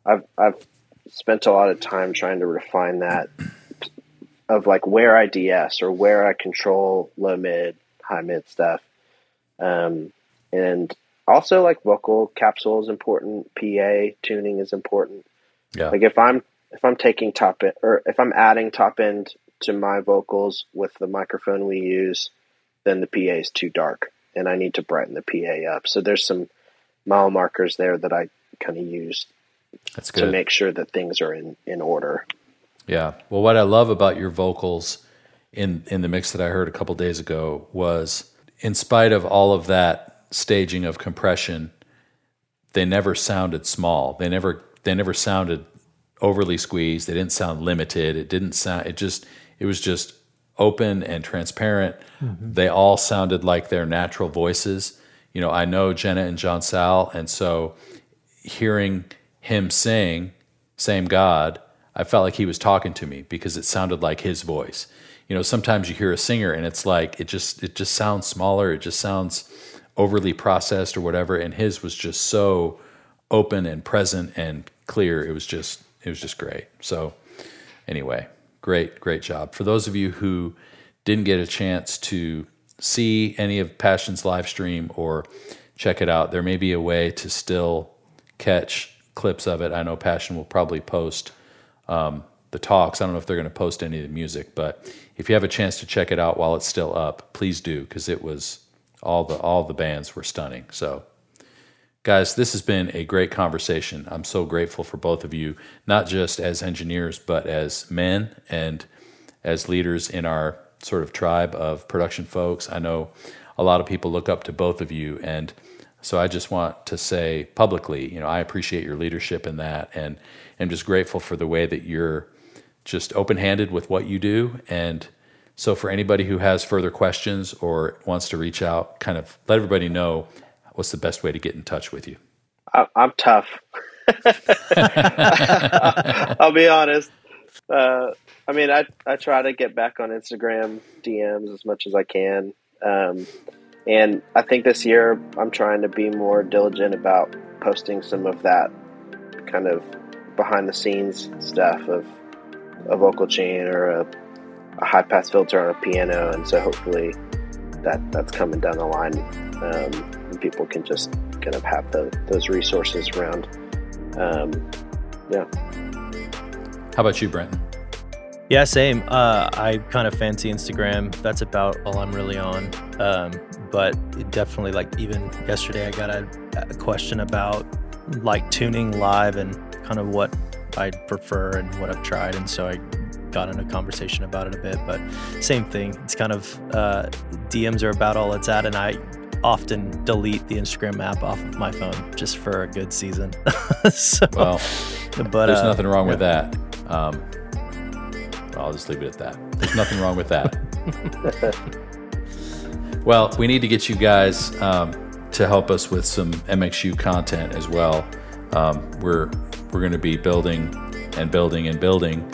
Speaker 5: I've I've spent a lot of time trying to refine that of like where I DS or where I control low mid, high mid stuff, um, and also like vocal capsule is important. PA tuning is important.
Speaker 2: Yeah.
Speaker 5: Like if I'm if I'm taking top end or if I'm adding top end to my vocals with the microphone we use, then the PA is too dark and I need to brighten the PA up. So there's some mile markers there that I kind of use
Speaker 2: That's good.
Speaker 5: to make sure that things are in, in order.
Speaker 2: Yeah. Well, what I love about your vocals in in the mix that I heard a couple days ago was, in spite of all of that staging of compression, they never sounded small. They never they never sounded overly squeezed. They didn't sound limited. It didn't sound. It just it was just open and transparent. Mm-hmm. They all sounded like their natural voices. You know, I know Jenna and Jonsal, and so hearing him sing "Same God," I felt like he was talking to me because it sounded like his voice. You know, sometimes you hear a singer and it's like it just it just sounds smaller. It just sounds overly processed or whatever. And his was just so open and present and clear. It was just it was just great. So anyway, great great job for those of you who didn't get a chance to see any of Passion's live stream or check it out. There may be a way to still catch clips of it. I know Passion will probably post um, the talks. I don't know if they're going to post any of the music, but if you have a chance to check it out while it's still up, please do because it was all the all the bands were stunning. So, guys, this has been a great conversation. I'm so grateful for both of you, not just as engineers, but as men and as leaders in our sort of tribe of production folks. I know a lot of people look up to both of you and so I just want to say publicly, you know, I appreciate your leadership in that and am just grateful for the way that you're just open handed with what you do. And so, for anybody who has further questions or wants to reach out, kind of let everybody know what's the best way to get in touch with you.
Speaker 5: I, am tough. I'll be honest. Uh, I mean, I, I try to get back on Instagram DMs as much as I can. Um, and I think this year I'm trying to be more diligent about posting some of that kind of behind the scenes stuff of a vocal chain or a, a high pass filter on a piano, and so hopefully that that's coming down the line, um, and people can just kind of have the, those resources around. Um, yeah.
Speaker 2: How about you, Brent?
Speaker 4: Yeah, same. Uh, I kind of fancy Instagram. That's about all I'm really on. Um, but definitely, like even yesterday, I got a, a question about like tuning live and kind of what I prefer and what I've tried. And so I got in a conversation about it a bit. But same thing. It's kind of uh, DMs are about all it's at, and I often delete the Instagram app off of my phone just for a good season. so,
Speaker 2: well, but there's uh, nothing wrong yeah. with that. Um, I'll just leave it at that. There's nothing wrong with that. well, we need to get you guys um, to help us with some MXU content as well. Um, we're we're going to be building and building and building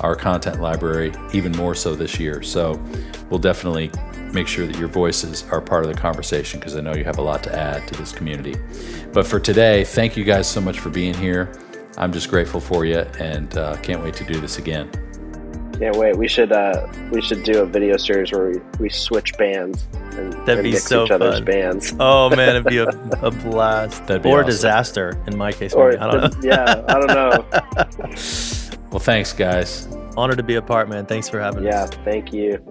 Speaker 2: our content library even more so this year. So we'll definitely make sure that your voices are part of the conversation because I know you have a lot to add to this community. But for today, thank you guys so much for being here. I'm just grateful for you and uh, can't wait to do this again.
Speaker 5: Can't wait. We should uh, we should do a video series where we, we switch bands and,
Speaker 4: That'd
Speaker 5: and
Speaker 4: be
Speaker 5: mix
Speaker 4: so
Speaker 5: each other's
Speaker 4: fun.
Speaker 5: bands.
Speaker 4: Oh man, it'd be a, a blast.
Speaker 2: That'd be
Speaker 4: or
Speaker 2: awesome.
Speaker 4: disaster in my case.
Speaker 5: Or.
Speaker 4: I don't know.
Speaker 5: yeah, I don't know.
Speaker 2: Well, thanks, guys.
Speaker 4: Honored to be a part, man. Thanks for having me.
Speaker 5: Yeah,
Speaker 4: us.
Speaker 5: thank you.